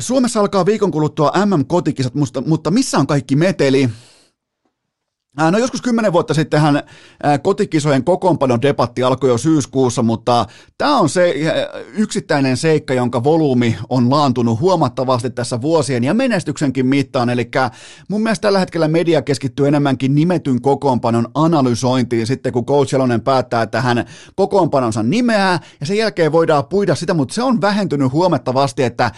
Suomessa alkaa viikon kuluttua MM-kotikisat, mutta missä on kaikki meteli? No joskus kymmenen vuotta sittenhän kotikisojen kokoonpanon debatti alkoi jo syyskuussa, mutta tämä on se yksittäinen seikka, jonka volyymi on laantunut huomattavasti tässä vuosien ja menestyksenkin mittaan. Eli mun mielestä tällä hetkellä media keskittyy enemmänkin nimetyn kokoonpanon analysointiin sitten, kun Coach Jalonen päättää, että hän kokoonpanonsa nimeää ja sen jälkeen voidaan puida sitä, mutta se on vähentynyt huomattavasti, että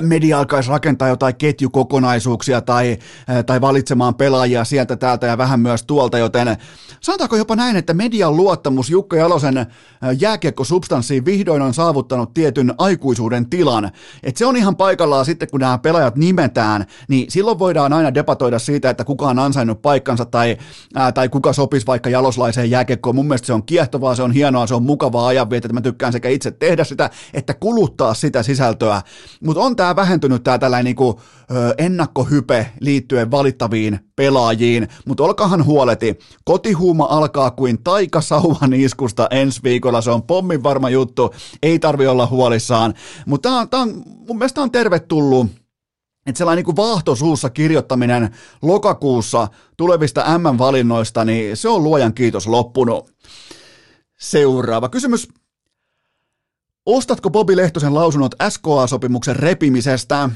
media alkaisi rakentaa jotain ketjukokonaisuuksia tai, tai valitsemaan pelaajia sieltä täältä täältä ja vähän myös tuolta, joten sanotaanko jopa näin, että median luottamus Jukka Jalosen jääkiekkosubstanssiin vihdoin on saavuttanut tietyn aikuisuuden tilan. Että se on ihan paikallaan sitten, kun nämä pelaajat nimetään, niin silloin voidaan aina debatoida siitä, että kuka on ansainnut paikkansa tai, ää, tai kuka sopisi vaikka jaloslaiseen jääkiekkoon. Mun mielestä se on kiehtovaa, se on hienoa, se on mukavaa ajanvietä, että mä tykkään sekä itse tehdä sitä, että kuluttaa sitä sisältöä. Mutta on tämä vähentynyt tämä tällainen niinku, ennakkohype liittyen valittaviin pelaajiin, mutta olkahan huoleti, kotihuuma alkaa kuin taikasauvan iskusta ensi viikolla, se on pommin varma juttu, ei tarvi olla huolissaan, mutta tämä on, on, mun mielestä on tervetullut että sellainen niin vaahtosuussa kirjoittaminen lokakuussa tulevista M-valinnoista, niin se on luojan kiitos loppunut. Seuraava kysymys. Ostatko Bobi Lehtosen lausunnot SKA-sopimuksen repimisestä?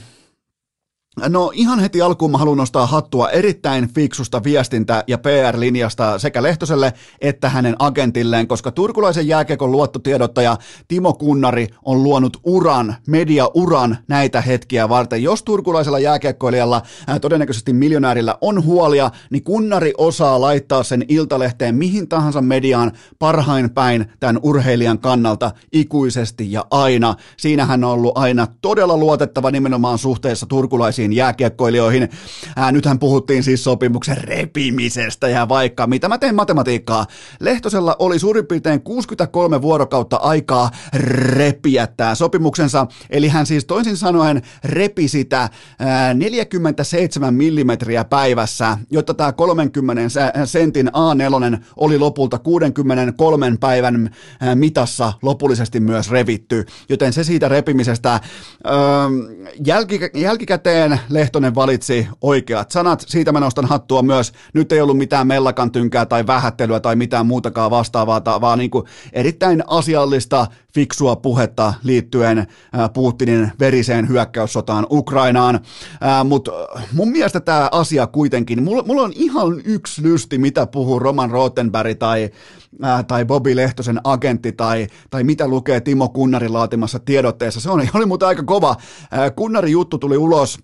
No ihan heti alkuun mä haluan nostaa hattua erittäin fiksusta viestintä- ja PR-linjasta sekä Lehtoselle että hänen agentilleen, koska turkulaisen jääkiekon luottotiedottaja Timo Kunnari on luonut uran, mediauran näitä hetkiä varten. Jos turkulaisella jääkiekkoilijalla, ää, todennäköisesti miljonäärillä on huolia, niin Kunnari osaa laittaa sen iltalehteen mihin tahansa mediaan parhain päin tämän urheilijan kannalta ikuisesti ja aina. Siinä hän on ollut aina todella luotettava nimenomaan suhteessa turkulaisiin suomalaisiin jääkiekkoilijoihin. Ää, nythän puhuttiin siis sopimuksen repimisestä ja vaikka mitä mä teen matematiikkaa. Lehtosella oli suurin piirtein 63 vuorokautta aikaa repiä tämä sopimuksensa, eli hän siis toisin sanoen repi sitä ää, 47 millimetriä päivässä, jotta tämä 30 sentin A4 oli lopulta 63 päivän ää, mitassa lopullisesti myös revitty, joten se siitä repimisestä ää, jälki, jälkikäteen Jälleen Lehtonen valitsi oikeat sanat. Siitä mä nostan hattua myös. Nyt ei ollut mitään mellakan tynkää tai vähättelyä tai mitään muutakaan vastaavaa, vaan niin kuin erittäin asiallista, fiksua puhetta liittyen Putinin veriseen hyökkäyssotaan Ukrainaan. Mutta mun mielestä tämä asia kuitenkin, mulla, mulla on ihan yksi lysti, mitä puhuu Roman Rottenberg tai tai Bobby Lehtosen agentti tai, tai mitä lukee Timo Kunnarin laatimassa tiedotteessa. Se oli, oli muuten aika kova. Kunnarin juttu tuli ulos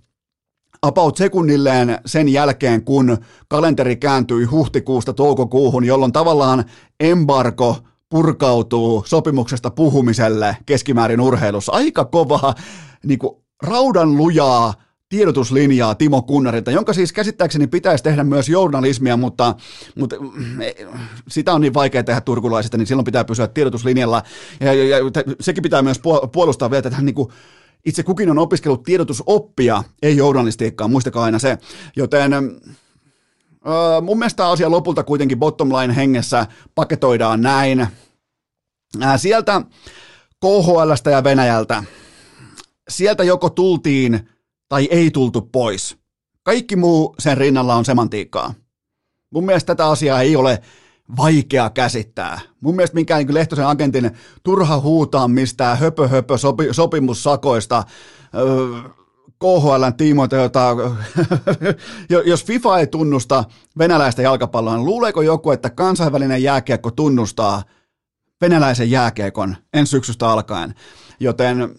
about sekunnilleen sen jälkeen, kun kalenteri kääntyi huhtikuusta toukokuuhun, jolloin tavallaan embargo purkautuu sopimuksesta puhumiselle keskimäärin urheilussa. Aika kova, niin kuin raudan lujaa tiedotuslinjaa Timo Kunnarilta, jonka siis käsittääkseni pitäisi tehdä myös journalismia, mutta, mutta sitä on niin vaikea tehdä turkulaisista, niin silloin pitää pysyä tiedotuslinjalla. Ja, ja, ja sekin pitää myös puolustaa vielä, että hän niin kuin itse kukin on opiskellut tiedotusoppia, ei journalistiikkaa, muistakaa aina se. Joten Uh, mun mielestä asia lopulta kuitenkin bottom line hengessä paketoidaan näin. Uh, sieltä KHLstä ja Venäjältä, sieltä joko tultiin tai ei tultu pois. Kaikki muu sen rinnalla on semantiikkaa. Mun mielestä tätä asiaa ei ole vaikea käsittää. Mun mielestä minkään niin Lehtosen agentin turha huutaa mistään höpö höpö sopi, sopimussakoista öö, KHLn tiimoilta, jota, [laughs] jos FIFA ei tunnusta venäläistä jalkapalloa, niin luuleeko joku, että kansainvälinen jääkiekko tunnustaa venäläisen jääkiekon ensi syksystä alkaen? Joten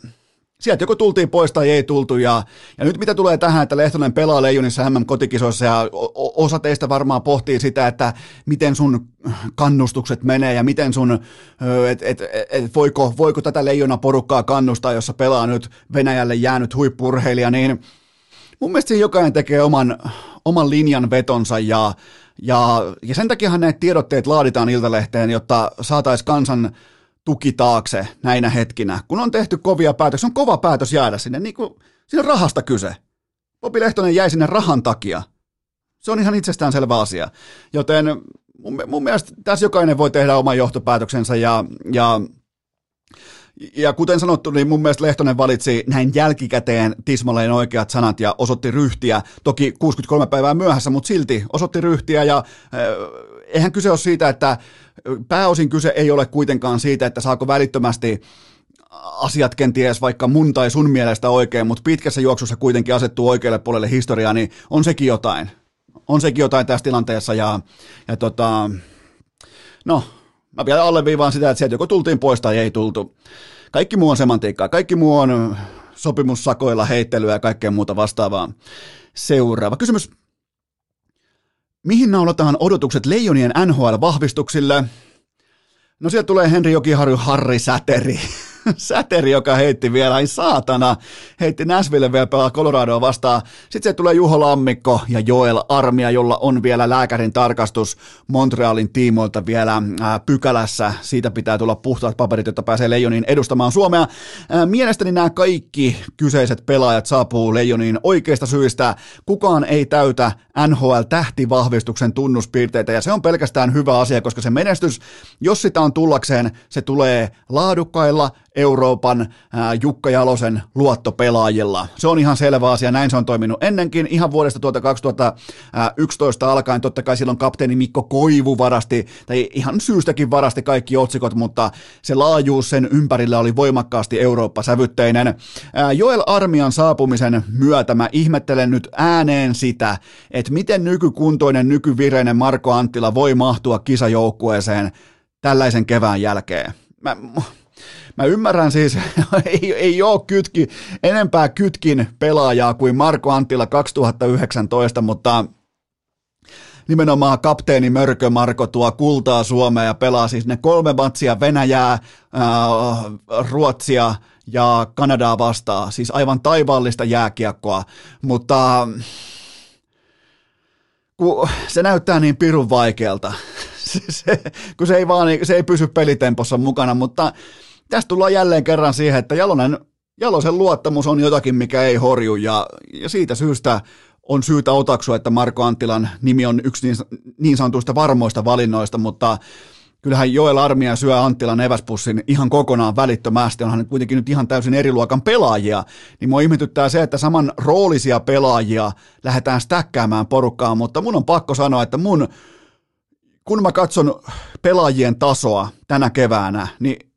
sieltä joko tultiin pois tai ei tultu. Ja, ja nyt mitä tulee tähän, että Lehtonen pelaa Leijonissa MM-kotikisoissa ja osa teistä varmaan pohtii sitä, että miten sun kannustukset menee ja miten sun, että et, et, voiko, voiko tätä Leijona porukkaa kannustaa, jossa pelaa nyt Venäjälle jäänyt huippurheilija, niin mun mielestä siinä jokainen tekee oman, oman linjan vetonsa ja, ja, ja sen takiahan näitä tiedotteet laaditaan Iltalehteen, jotta saataisiin kansan tuki taakse näinä hetkinä, kun on tehty kovia päätöksiä. On kova päätös jäädä sinne, niin kuin, siinä on rahasta kyse. Bobi Lehtonen jäi sinne rahan takia. Se on ihan itsestäänselvä asia. Joten mun, mun mielestä tässä jokainen voi tehdä oman johtopäätöksensä ja, ja ja kuten sanottu, niin mun mielestä Lehtonen valitsi näin jälkikäteen tismalleen oikeat sanat ja osoitti ryhtiä. Toki 63 päivää myöhässä, mutta silti osoitti ryhtiä ja äh, eihän kyse ole siitä, että pääosin kyse ei ole kuitenkaan siitä, että saako välittömästi asiat kenties vaikka mun tai sun mielestä oikein, mutta pitkässä juoksussa kuitenkin asettuu oikealle puolelle historiaa, niin on sekin jotain. On sekin jotain tässä tilanteessa ja, ja tota, no, mä vielä alleviivaan sitä, että sieltä joko tultiin pois tai ei tultu. Kaikki muu on semantiikkaa, kaikki muu on sopimussakoilla heittelyä ja kaikkea muuta vastaavaa. Seuraava kysymys. Mihin naulataan odotukset Leijonien NHL-vahvistuksille? No sieltä tulee Henri Jokiharju Harri Säteri. [laughs] säteri, joka heitti vielä, ai saatana, heitti Nashville vielä pelaa Coloradoa vastaan. Sitten se tulee Juho Lammikko ja Joel Armia, jolla on vielä lääkärin tarkastus Montrealin tiimoilta vielä ää, pykälässä. Siitä pitää tulla puhtaat paperit, jotta pääsee Leijoniin edustamaan Suomea. Ää, mielestäni nämä kaikki kyseiset pelaajat saapuu Leijoniin oikeista syistä. Kukaan ei täytä NHL-tähtivahvistuksen tunnuspiirteitä ja se on pelkästään hyvä asia, koska se menestys, jos sitä on tullakseen, se tulee laadukkailla Euroopan Jukka Jalosen luottopelaajilla. Se on ihan selvä asia, näin se on toiminut ennenkin, ihan vuodesta tuota 2011 alkaen, totta kai silloin kapteeni Mikko Koivu varasti, tai ihan syystäkin varasti kaikki otsikot, mutta se laajuus sen ympärillä oli voimakkaasti Eurooppa-sävytteinen. Joel Armian saapumisen myötä mä ihmettelen nyt ääneen sitä, että miten nykykuntoinen, nykyvireinen Marko Anttila voi mahtua kisajoukkueeseen tällaisen kevään jälkeen. Mä, Mä ymmärrän siis, [laughs] ei, ei ole kytki, enempää kytkin pelaajaa kuin Marko Anttila 2019, mutta nimenomaan kapteeni Mörkö Marko tuo kultaa Suomea ja pelaa siis ne kolme matsia Venäjää, ää, Ruotsia ja Kanadaa vastaan. Siis aivan taivaallista jääkiekkoa, mutta kun se näyttää niin pirun vaikealta, [laughs] se, kun se ei, vaan, se ei pysy pelitempossa mukana, mutta tästä tullaan jälleen kerran siihen, että Jalonen, Jalosen luottamus on jotakin, mikä ei horju, ja, ja siitä syystä on syytä otaksua, että Marko Anttilan nimi on yksi niin, niin sanotuista varmoista valinnoista, mutta kyllähän Joel Armia syö Anttilan eväspussin ihan kokonaan välittömästi, onhan kuitenkin nyt ihan täysin eri luokan pelaajia, niin mua ihmetyttää se, että saman roolisia pelaajia lähdetään stäkkäämään porukkaan, mutta mun on pakko sanoa, että mun, kun mä katson pelaajien tasoa tänä keväänä, niin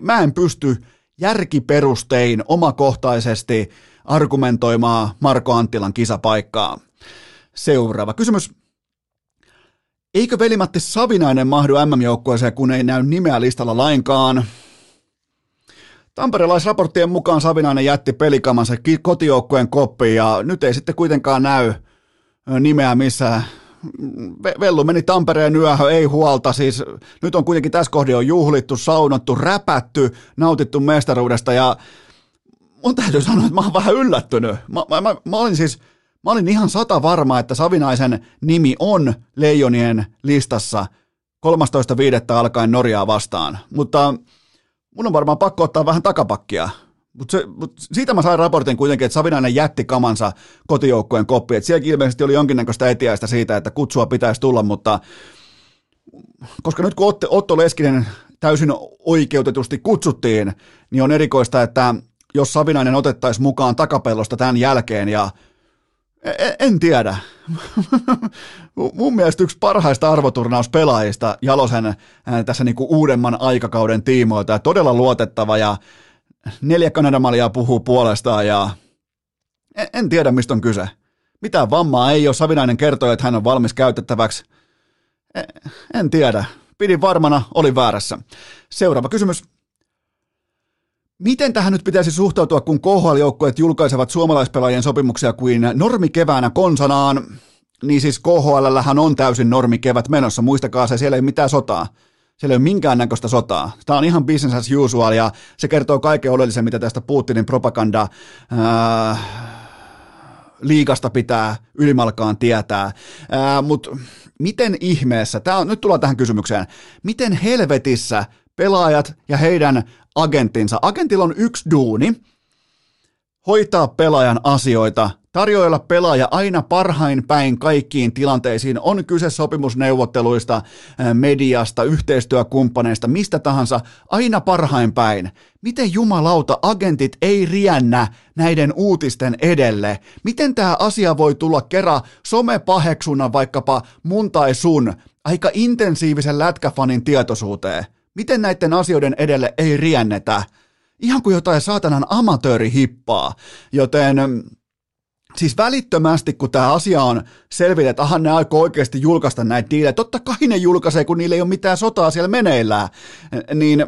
mä en pysty järkiperustein omakohtaisesti argumentoimaan Marko Anttilan kisapaikkaa. Seuraava kysymys. Eikö velimatti Savinainen mahdu MM-joukkueeseen, kun ei näy nimeä listalla lainkaan? Tamperelaisraporttien mukaan Savinainen jätti pelikamansa kotijoukkueen koppiin ja nyt ei sitten kuitenkaan näy nimeä missään Vellu meni Tampereen yöhön, ei huolta, siis nyt on kuitenkin tässä kohdassa on juhlittu, saunottu, räpätty, nautittu mestaruudesta ja mun täytyy sanoa, että mä oon vähän yllättynyt. Mä, mä, mä, mä olin siis, mä olin ihan sata varma, että Savinaisen nimi on Leijonien listassa 13.5. alkaen Norjaa vastaan, mutta mun on varmaan pakko ottaa vähän takapakkia. Mutta mut siitä mä sain raportin kuitenkin, että Savinainen jätti kamansa kotijoukkueen koppi. Et sielläkin ilmeisesti oli jonkinnäköistä etiäistä siitä, että kutsua pitäisi tulla, mutta koska nyt kun Otto, Otto Leskinen täysin oikeutetusti kutsuttiin, niin on erikoista, että jos Savinainen otettaisiin mukaan takapellosta tämän jälkeen ja en, en tiedä. [laughs] Mun mielestä yksi parhaista arvoturnauspelaajista Jalosen tässä niinku uudemman aikakauden tiimoilta todella luotettava ja neljä Kanadamalia puhuu puolestaan ja en, en tiedä mistä on kyse. Mitään vammaa ei ole, Savinainen kertoi, että hän on valmis käytettäväksi. En, en tiedä. Pidin varmana, oli väärässä. Seuraava kysymys. Miten tähän nyt pitäisi suhtautua, kun KHL-joukkueet julkaisevat suomalaispelaajien sopimuksia kuin normikeväänä konsanaan? Niin siis KHL on täysin normikevät menossa, muistakaa se, siellä ei mitään sotaa. Siellä ei ole minkäännäköistä sotaa. Tämä on ihan business as usual ja se kertoo kaiken oleellisen, mitä tästä Putinin propaganda ää, liikasta pitää ylimalkaan tietää. Mutta miten ihmeessä, tää on, nyt tullaan tähän kysymykseen, miten helvetissä pelaajat ja heidän agenttinsa, agentilla on yksi duuni, hoitaa pelaajan asioita tarjoilla pelaaja aina parhain päin kaikkiin tilanteisiin, on kyse sopimusneuvotteluista, mediasta, yhteistyökumppaneista, mistä tahansa, aina parhain päin. Miten jumalauta agentit ei riennä näiden uutisten edelle? Miten tämä asia voi tulla kerran somepaheksuna vaikkapa mun tai sun aika intensiivisen lätkäfanin tietoisuuteen? Miten näiden asioiden edelle ei riennetä? Ihan kuin jotain saatanan amatöörihippaa, joten Siis välittömästi, kun tämä asia on selville, että ahan ne aikoo oikeasti julkaista näitä diilejä, totta kai ne julkaisee, kun niillä ei ole mitään sotaa siellä meneillään, niin,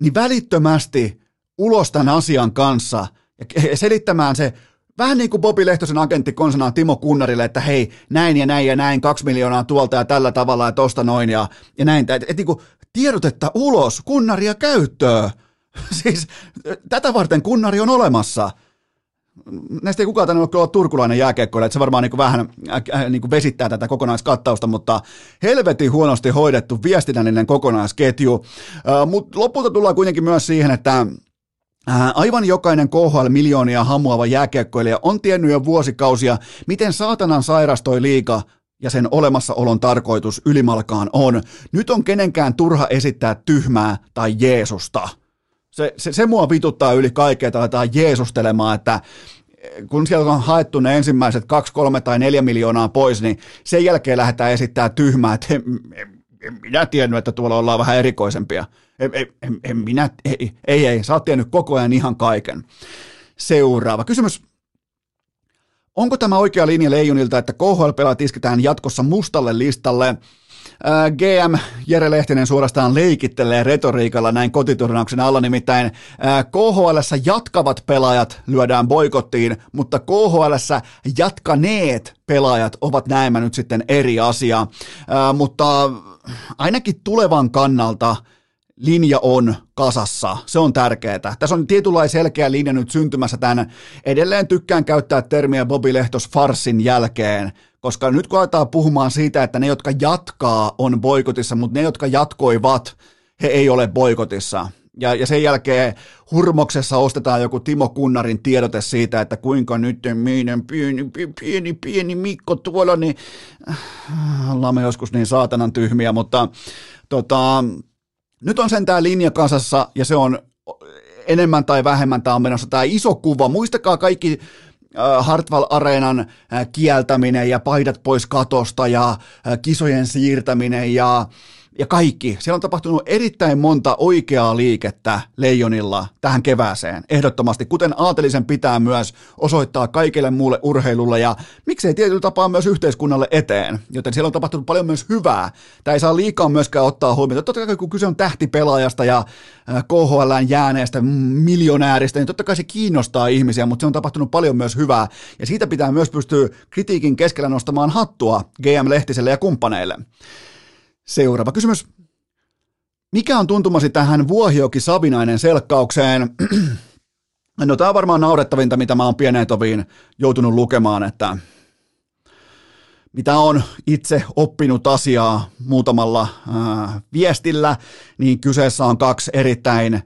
niin välittömästi ulos tämän asian kanssa ja selittämään se, vähän niin kuin Bobi Lehtosen agentti konsanaan Timo Kunnarille, että hei, näin ja näin ja näin, kaksi miljoonaa tuolta ja tällä tavalla ja tosta noin ja, ja näin. Että et, niin kuin tiedotetta ulos, kunnaria käyttöön [laughs] Siis tätä varten kunnari on olemassa. Näistä ei kukaan tänne ole turkulainen jääkiekkoilija, että se varmaan niin vähän äh, äh, niin vesittää tätä kokonaiskattausta, mutta helvetin huonosti hoidettu viestinnällinen kokonaisketju. Äh, mutta lopulta tullaan kuitenkin myös siihen, että Äh, aivan jokainen KHL miljoonia hamuava jääkiekkoilija on tiennyt jo vuosikausia, miten saatanan sairastoi liika ja sen olemassaolon tarkoitus ylimalkaan on. Nyt on kenenkään turha esittää tyhmää tai Jeesusta. Se, se, se mua vituttaa yli kaikkea, että aletaan Jeesustelemaan, että kun sieltä on haettu ne ensimmäiset kaksi, kolme tai neljä miljoonaa pois, niin sen jälkeen lähdetään esittää tyhmää, että en, en, en minä tiennyt, että tuolla ollaan vähän erikoisempia. En, en, en minä, ei, ei, ei, sä oot tiennyt koko ajan ihan kaiken. Seuraava kysymys. Onko tämä oikea linja Leijonilta, että KHL-pelaat isketään jatkossa mustalle listalle? GM Jere Lehtinen suorastaan leikittelee retoriikalla näin kotiturnauksen alla, nimittäin KHL jatkavat pelaajat lyödään boikottiin, mutta KHL jatkaneet pelaajat ovat näemmä nyt sitten eri asia, mutta ainakin tulevan kannalta linja on kasassa. Se on tärkeää. Tässä on tietynlainen selkeä linja nyt syntymässä tämän. Edelleen tykkään käyttää termiä Bobby Lehtos farsin jälkeen, koska nyt kun aletaan puhumaan siitä, että ne, jotka jatkaa, on boikotissa, mutta ne, jotka jatkoivat, he ei ole boikotissa. Ja, ja sen jälkeen hurmoksessa ostetaan joku Timo Kunnarin tiedote siitä, että kuinka nyt meidän pieni, pieni, pieni Mikko tuolla, niin äh, ollaan me joskus niin saatanan tyhmiä, mutta tota, nyt on sen tämä linja kasassa ja se on enemmän tai vähemmän tämä on menossa tämä iso kuva. Muistakaa kaikki Hartwall Areenan äh, kieltäminen ja paidat pois katosta ja äh, kisojen siirtäminen ja ja kaikki. Siellä on tapahtunut erittäin monta oikeaa liikettä Leijonilla tähän kevääseen, ehdottomasti, kuten aatelisen pitää myös osoittaa kaikille muulle urheilulle ja miksei tietyllä tapaa myös yhteiskunnalle eteen, joten siellä on tapahtunut paljon myös hyvää. Tämä ei saa liikaa myöskään ottaa huomioon. Totta kai kun kyse on tähtipelaajasta ja äh, KHLn jääneestä miljonääristä, niin totta kai se kiinnostaa ihmisiä, mutta se on tapahtunut paljon myös hyvää ja siitä pitää myös pystyä kritiikin keskellä nostamaan hattua GM Lehtiselle ja kumppaneille. Seuraava kysymys. Mikä on tuntumasi tähän Vuohioki Sabinainen selkkaukseen? [clears throat] No tämä on varmaan naurettavinta, mitä mä oon pieneen toviin joutunut lukemaan, että mitä on itse oppinut asiaa muutamalla äh, viestillä, niin kyseessä on kaksi erittäin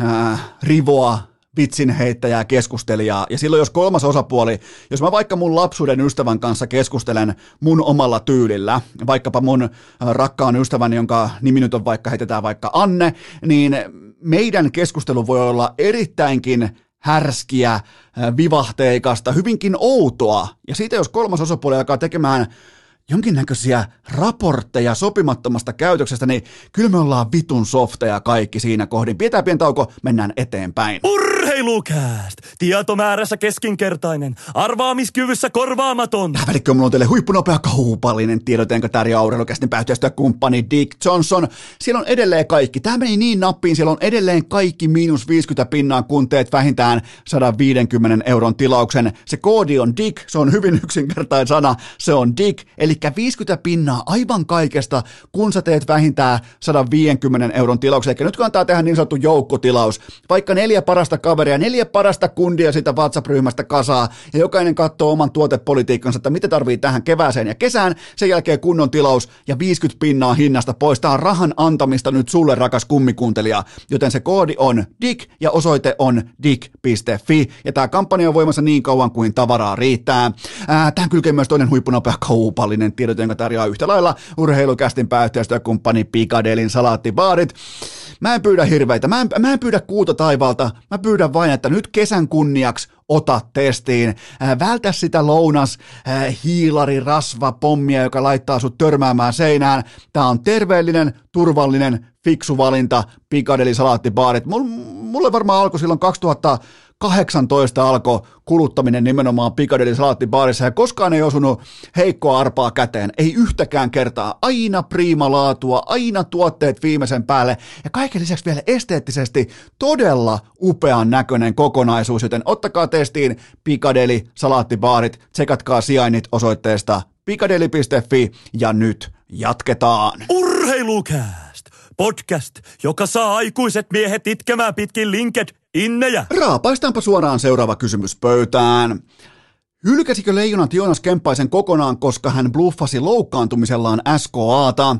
äh, rivoa vitsinheittäjää, keskustelijaa. Ja silloin jos kolmas osapuoli, jos mä vaikka mun lapsuuden ystävän kanssa keskustelen mun omalla tyylillä, vaikkapa mun äh, rakkaan ystävän, jonka nimi nyt on vaikka, heitetään vaikka Anne, niin meidän keskustelu voi olla erittäinkin härskiä, äh, vivahteikasta, hyvinkin outoa. Ja siitä jos kolmas osapuoli alkaa tekemään jonkinnäköisiä raportteja sopimattomasta käytöksestä, niin kyllä me ollaan vitun softeja kaikki siinä kohdin. Pidetään pieni tauko, mennään eteenpäin. Urheilukääst! Tietomäärässä keskinkertainen, arvaamiskyvyssä korvaamaton. Tähän välikköön mulla on teille huippunopea kaupallinen tiedot, jonka tarjoaa urheilukästin kumppani Dick Johnson. Siellä on edelleen kaikki. Tämä meni niin nappiin, siellä on edelleen kaikki miinus 50 pinnaa, kun teet vähintään 150 euron tilauksen. Se koodi on Dick, se on hyvin yksinkertainen sana, se on Dick, eli 50 pinnaa aivan kaikesta, kun sä teet vähintään 150 euron tilauksen. Eli nyt kannattaa tehdä niin sanottu joukkotilaus. Vaikka neljä parasta kaveria, neljä parasta kundia sitä WhatsApp-ryhmästä kasaa, ja jokainen katsoo oman tuotepolitiikkansa, että mitä tarvii tähän kevääseen ja kesään, sen jälkeen kunnon tilaus ja 50 pinnaa hinnasta poistaa rahan antamista nyt sulle, rakas kummikuuntelija. Joten se koodi on DIG ja osoite on dig.fi, ja tämä kampanja on voimassa niin kauan kuin tavaraa riittää. Ää, tähän kylkee myös toinen huippunopea kaupallinen uutinen tiedot, jonka tarjoaa yhtä lailla urheilukästin pääyhteistyökumppani Pikadelin salaattibaarit. Mä en pyydä hirveitä, mä en, mä en pyydä kuuta taivalta, mä pyydän vain, että nyt kesän kunniaksi ota testiin. Äh, vältä sitä lounas äh, hiilari rasva pommia, joka laittaa sut törmäämään seinään. Tää on terveellinen, turvallinen, fiksu valinta, Pikadeli salaattibaarit. Mulle varmaan alkoi silloin 2000 18 alkoi kuluttaminen nimenomaan Piccadilly salaattibaarissa ja koskaan ei osunut heikkoa arpaa käteen, ei yhtäkään kertaa, aina priima laatua, aina tuotteet viimeisen päälle ja kaiken lisäksi vielä esteettisesti todella upean näköinen kokonaisuus, joten ottakaa testiin Piccadilly salaattibaarit, tsekatkaa sijainnit osoitteesta piccadilly.fi ja nyt jatketaan. Urheilukääst! Podcast, joka saa aikuiset miehet itkemään pitkin innejä. Raapaistaanpa suoraan seuraava kysymys pöytään. Hylkäsikö leijonat Joonas Kemppaisen kokonaan, koska hän bluffasi loukkaantumisellaan SKAta?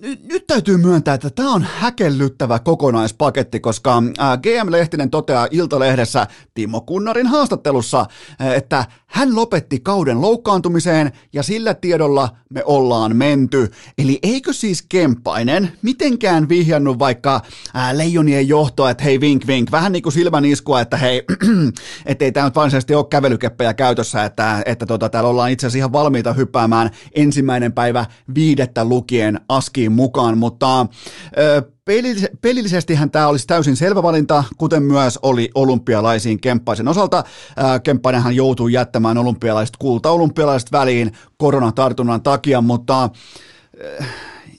Nyt, nyt täytyy myöntää, että tämä on häkellyttävä kokonaispaketti, koska GM Lehtinen toteaa Iltalehdessä Timo Kunnarin haastattelussa, että hän lopetti kauden loukkaantumiseen ja sillä tiedolla me ollaan menty. Eli eikö siis Kemppainen mitenkään vihjannut vaikka ää, leijonien johtoa, että hei vink vink, vähän niin kuin silmän iskua, että hei, [clears throat] ettei tämä nyt varsinaisesti ole kävelykeppejä käytössä, että, että tota, täällä ollaan itse asiassa ihan valmiita hyppäämään ensimmäinen päivä viidettä lukien askiin mukaan, mutta Pelillisestihän tämä olisi täysin selvä valinta, kuten myös oli olympialaisiin Kemppaisen osalta. Kemppainenhan joutui jättämään olympialaiset kulta-olympialaiset väliin koronatartunnan takia, mutta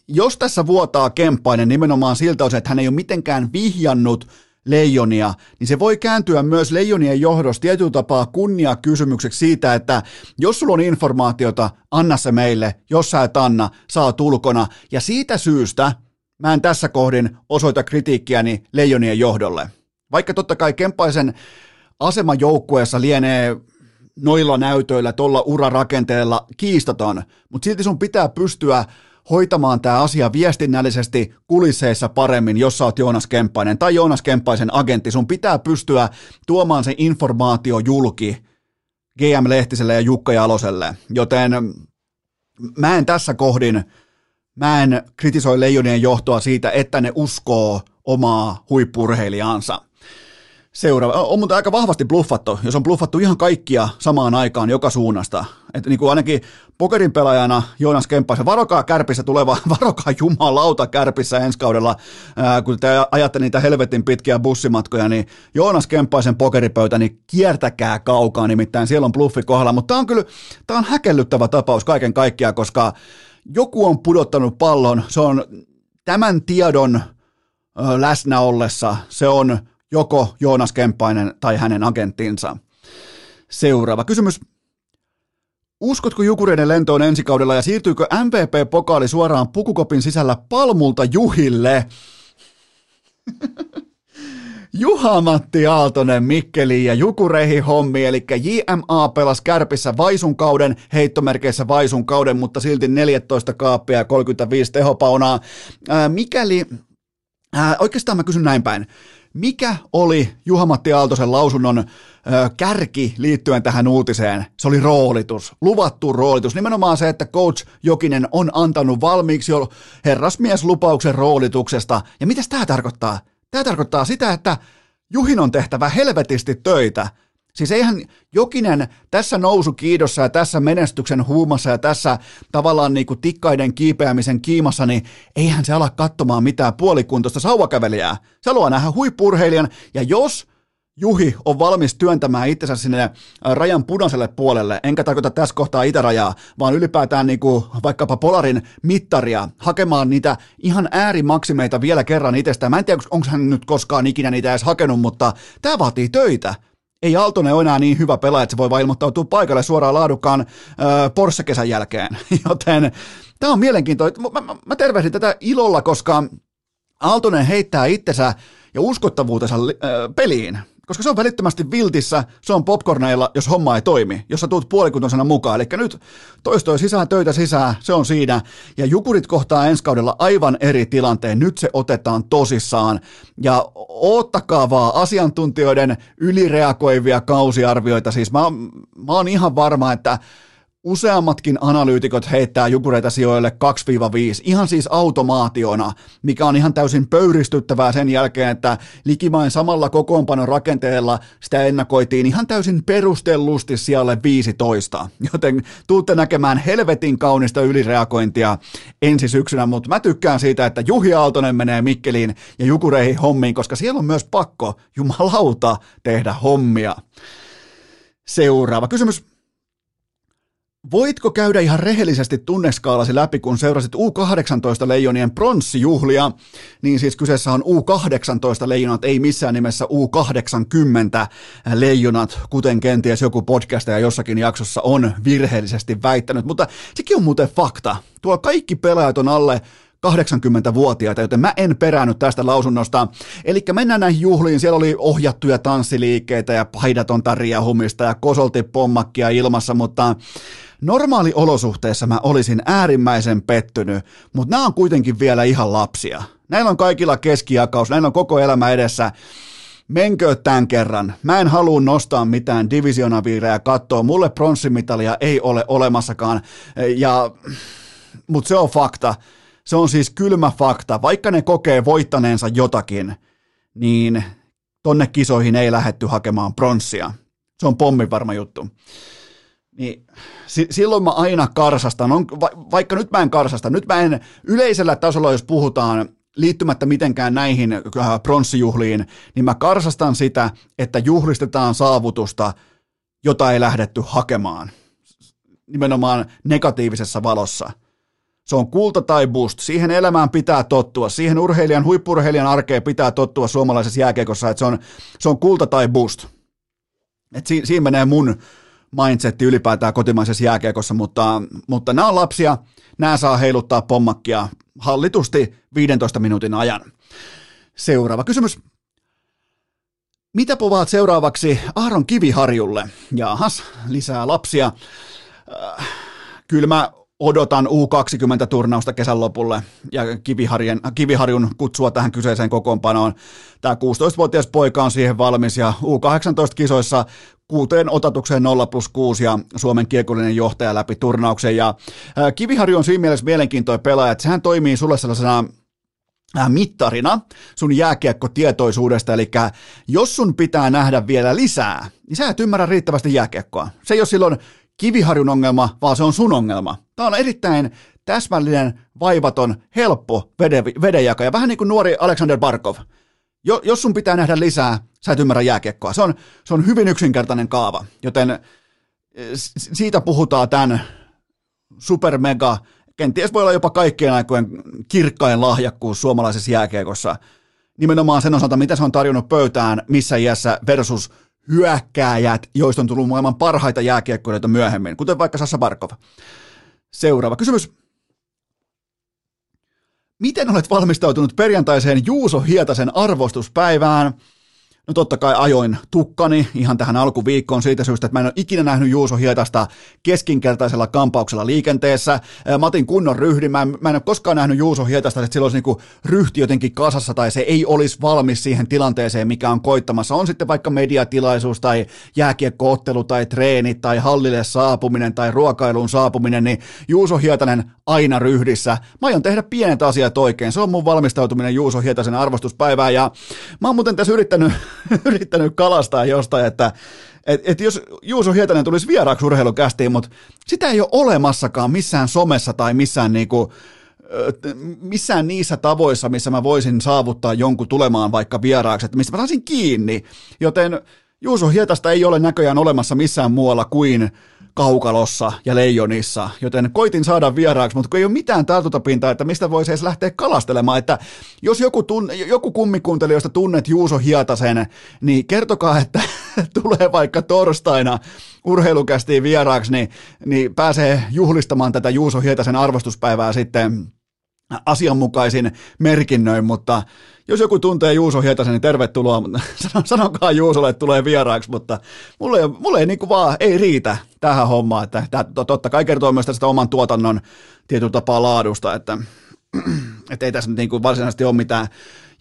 jos tässä vuotaa Kemppainen nimenomaan siltä osin, että hän ei ole mitenkään vihjannut leijonia, niin se voi kääntyä myös leijonien johdosta tietyllä tapaa kunnia kysymykseksi siitä, että jos sulla on informaatiota, anna se meille, jos sä et anna, saa tulkona. Ja siitä syystä mä en tässä kohdin osoita kritiikkiäni leijonien johdolle. Vaikka totta kai asema joukkueessa lienee noilla näytöillä, tuolla urarakenteella kiistaton, mutta silti sun pitää pystyä hoitamaan tämä asia viestinnällisesti kulisseissa paremmin, jos sä oot Joonas Kemppainen tai Joonas Kemppaisen agentti. Sun pitää pystyä tuomaan se informaatio julki GM Lehtiselle ja Jukka Jaloselle, joten mä en tässä kohdin Mä en kritisoi Leijonien johtoa siitä, että ne uskoo omaa huippurheilijaansa. Seuraava. On mutta aika vahvasti bluffattu, jos on bluffattu ihan kaikkia samaan aikaan joka suunnasta. Että niin kuin ainakin pokerin pelaajana Joonas Kemppaisen, varokaa kärpissä tuleva, [laughs] varokaa jumalauta kärpissä ensi kaudella, ää, kun te ajatte niitä helvetin pitkiä bussimatkoja, niin Joonas Kemppaisen pokeripöytä, niin kiertäkää kaukaa, nimittäin siellä on bluffi kohdalla. Mutta tämä on kyllä, tämä on häkellyttävä tapaus kaiken kaikkiaan, koska joku on pudottanut pallon, se on tämän tiedon läsnä ollessa, se on joko Joonas Kemppainen tai hänen agenttinsa. Seuraava kysymys. Uskotko Jukureiden lentoon ensi kaudella ja siirtyykö MVP-pokaali suoraan pukukopin sisällä Palmulta Juhille? [laughs] Juha-Matti Aaltonen Mikkeli ja Jukureihi hommi, eli JMA pelasi Kärpissä Vaisun kauden, heittomerkeissä Vaisun kauden, mutta silti 14 kaappia ja 35 tehopaunaa. Ää, mikäli, ää, oikeastaan mä kysyn näin päin, mikä oli Juha-Matti Aaltosen lausunnon ö, kärki liittyen tähän uutiseen? Se oli roolitus, luvattu roolitus. Nimenomaan se, että coach Jokinen on antanut valmiiksi jo herrasmieslupauksen roolituksesta. Ja mitä tämä tarkoittaa? Tämä tarkoittaa sitä, että Juhin on tehtävä helvetisti töitä. Siis eihän jokinen tässä nousukiidossa ja tässä menestyksen huumassa ja tässä tavallaan niin kuin tikkaiden kiipeämisen kiimassa, niin eihän se ala katsomaan mitään puolikuntoista sauvakävelijää. Se haluaa nähdä huippurheilijan ja jos Juhi on valmis työntämään itsensä sinne äh, rajan punaiselle puolelle, enkä tarkoita tässä kohtaa itärajaa, vaan ylipäätään niin kuin vaikkapa Polarin mittaria, hakemaan niitä ihan äärimaksimeita vielä kerran itsestään. Mä en tiedä, onko hän nyt koskaan ikinä niitä edes hakenut, mutta tämä vaatii töitä. Ei Aaltonen ole enää niin hyvä pelaaja, että se voi vain ilmoittautua paikalle suoraan laadukkaan äh, Porsche-kesän jälkeen. [laughs] Joten tämä on mielenkiintoista. Mä, mä, mä tervehdin tätä ilolla, koska Aaltonen heittää itsensä ja uskottavuutensa peliin koska se on välittömästi viltissä, se on popcorneilla, jos homma ei toimi, jos sä tuut puolikuntoisena mukaan. Eli nyt toistoi sisään, töitä sisään, se on siinä. Ja Jukurit kohtaa ensi kaudella aivan eri tilanteen. Nyt se otetaan tosissaan. Ja oottakaa vaan asiantuntijoiden ylireagoivia kausiarvioita. Siis mä, mä oon ihan varma, että useammatkin analyytikot heittää jukureita sijoille 2-5, ihan siis automaationa, mikä on ihan täysin pöyristyttävää sen jälkeen, että likimain samalla kokoonpanon rakenteella sitä ennakoitiin ihan täysin perustellusti sijalle 15, joten tuutte näkemään helvetin kaunista ylireagointia ensi syksynä, mutta mä tykkään siitä, että Juhi Aaltonen menee Mikkeliin ja Jukureihin hommiin, koska siellä on myös pakko, jumalauta, tehdä hommia. Seuraava kysymys. Voitko käydä ihan rehellisesti tunneskaalasi läpi, kun seurasit U18 leijonien pronssijuhlia, niin siis kyseessä on U18 leijonat, ei missään nimessä U80 leijonat, kuten kenties joku podcastaja jossakin jaksossa on virheellisesti väittänyt, mutta sekin on muuten fakta. Tuo kaikki pelaajat on alle 80-vuotiaita, joten mä en peräännyt tästä lausunnosta. Eli mennään näihin juhliin, siellä oli ohjattuja tanssiliikkeitä ja paidatonta riehumista ja kosolti pommakkia ilmassa, mutta normaali olosuhteessa mä olisin äärimmäisen pettynyt, mutta nämä on kuitenkin vielä ihan lapsia. Näillä on kaikilla keskijakaus, näillä on koko elämä edessä menkö tämän kerran. Mä en halua nostaa mitään divisionaviireja katsoa. Mulle pronssimitalia ei ole olemassakaan. Ja, mutta se on fakta. Se on siis kylmä fakta. Vaikka ne kokee voittaneensa jotakin, niin tonne kisoihin ei lähetty hakemaan pronssia. Se on pommin varma juttu. Niin, si- silloin mä aina karsastan, on, va- vaikka nyt mä en karsasta, nyt mä en yleisellä tasolla, jos puhutaan liittymättä mitenkään näihin äh, pronssijuhliin, niin mä karsastan sitä, että juhlistetaan saavutusta, jota ei lähdetty hakemaan. Nimenomaan negatiivisessa valossa. Se on kulta tai boost. Siihen elämään pitää tottua. Siihen urheilijan, huippurheilijan arkeen pitää tottua suomalaisessa jääkeikossa, että se on, se on kulta tai boost. Et si, siinä menee mun mindsetti ylipäätään kotimaisessa jääkiekossa, mutta, mutta nämä on lapsia, nämä saa heiluttaa pommakkia hallitusti 15 minuutin ajan. Seuraava kysymys. Mitä povaat seuraavaksi Aaron Kiviharjulle? Jaahas, lisää lapsia. Äh, kyllä mä odotan U20-turnausta kesän lopulle ja Kiviharjen, Kiviharjun kutsua tähän kyseiseen kokoonpanoon. Tämä 16-vuotias poika on siihen valmis ja U18-kisoissa kuuteen otatukseen 0 plus 6 ja Suomen kiekollinen johtaja läpi turnauksen. Ja Kiviharju on siinä mielessä mielenkiintoinen pelaaja, että sehän toimii sulle sellaisena mittarina sun jääkiekkotietoisuudesta, eli jos sun pitää nähdä vielä lisää, niin sä et ymmärrä riittävästi jääkiekkoa. Se ei ole silloin Kiviharjun ongelma, vaan se on sun ongelma. Tämä on erittäin täsmällinen, vaivaton, helppo vedenjakaja, vähän niin kuin nuori Alexander Barkov. Jo, jos sun pitää nähdä lisää, sä et ymmärrä jääkiekkoa. Se on, se on hyvin yksinkertainen kaava, joten eh, siitä puhutaan tämän supermega, kenties voi olla jopa kaikkien aikojen kirkkain lahjakkuus suomalaisessa jääkiekossa. Nimenomaan sen osalta, mitä se on tarjonnut pöytään, missä iässä versus hyökkääjät, joista on tullut maailman parhaita jääkiekkoilijoita myöhemmin, kuten vaikka Sassa Barkov. Seuraava kysymys. Miten olet valmistautunut perjantaiseen Juuso Hietasen arvostuspäivään? No totta kai ajoin tukkani ihan tähän alkuviikkoon siitä syystä, että mä en ole ikinä nähnyt Juuso Hietasta keskinkertaisella kampauksella liikenteessä. Matin kunnon ryhdi, mä en, mä en ole koskaan nähnyt Juuso Hietasta, että sillä olisi niin ryhti jotenkin kasassa tai se ei olisi valmis siihen tilanteeseen, mikä on koittamassa. On sitten vaikka mediatilaisuus tai jääkiekkoottelu tai treeni tai hallille saapuminen tai ruokailuun saapuminen, niin Juuso Hietanen aina ryhdissä. Mä aion tehdä pienet asiat oikein. Se on mun valmistautuminen Juuso Hietasen arvostuspäivään ja mä oon muuten tässä yrittänyt [laughs] yrittänyt kalastaa jostain, että et, et jos Juuso Hietanen tulisi vieraaksi urheilukästiin, mutta sitä ei ole olemassakaan missään somessa tai missään niinku, missään niissä tavoissa, missä mä voisin saavuttaa jonkun tulemaan vaikka vieraaksi, että mistä mä saisin kiinni. Joten Juuso Hietasta ei ole näköjään olemassa missään muualla kuin kaukalossa ja leijonissa, joten koitin saada vieraaksi, mutta kun ei ole mitään tartuntapintaa, että mistä voisi edes lähteä kalastelemaan, että jos joku, tunne, joku kummikuuntelijoista tunnet Juuso Hietasen, niin kertokaa, että [laughs] tulee vaikka torstaina urheilukästiin vieraaksi, niin, niin pääsee juhlistamaan tätä Juuso Hietasen arvostuspäivää sitten asianmukaisin merkinnöin, mutta jos joku tuntee Juuso Hietasen, niin tervetuloa. [laughs] Sanokaa Juusolle, tulee vieraaksi, mutta mulle, mulle ei niin vaan ei riitä tähän hommaan. Että, että totta kai kertoo myös tästä oman tuotannon tietyllä tapaa laadusta, että, [clears throat] että ei tässä nyt niin kuin varsinaisesti ole mitään.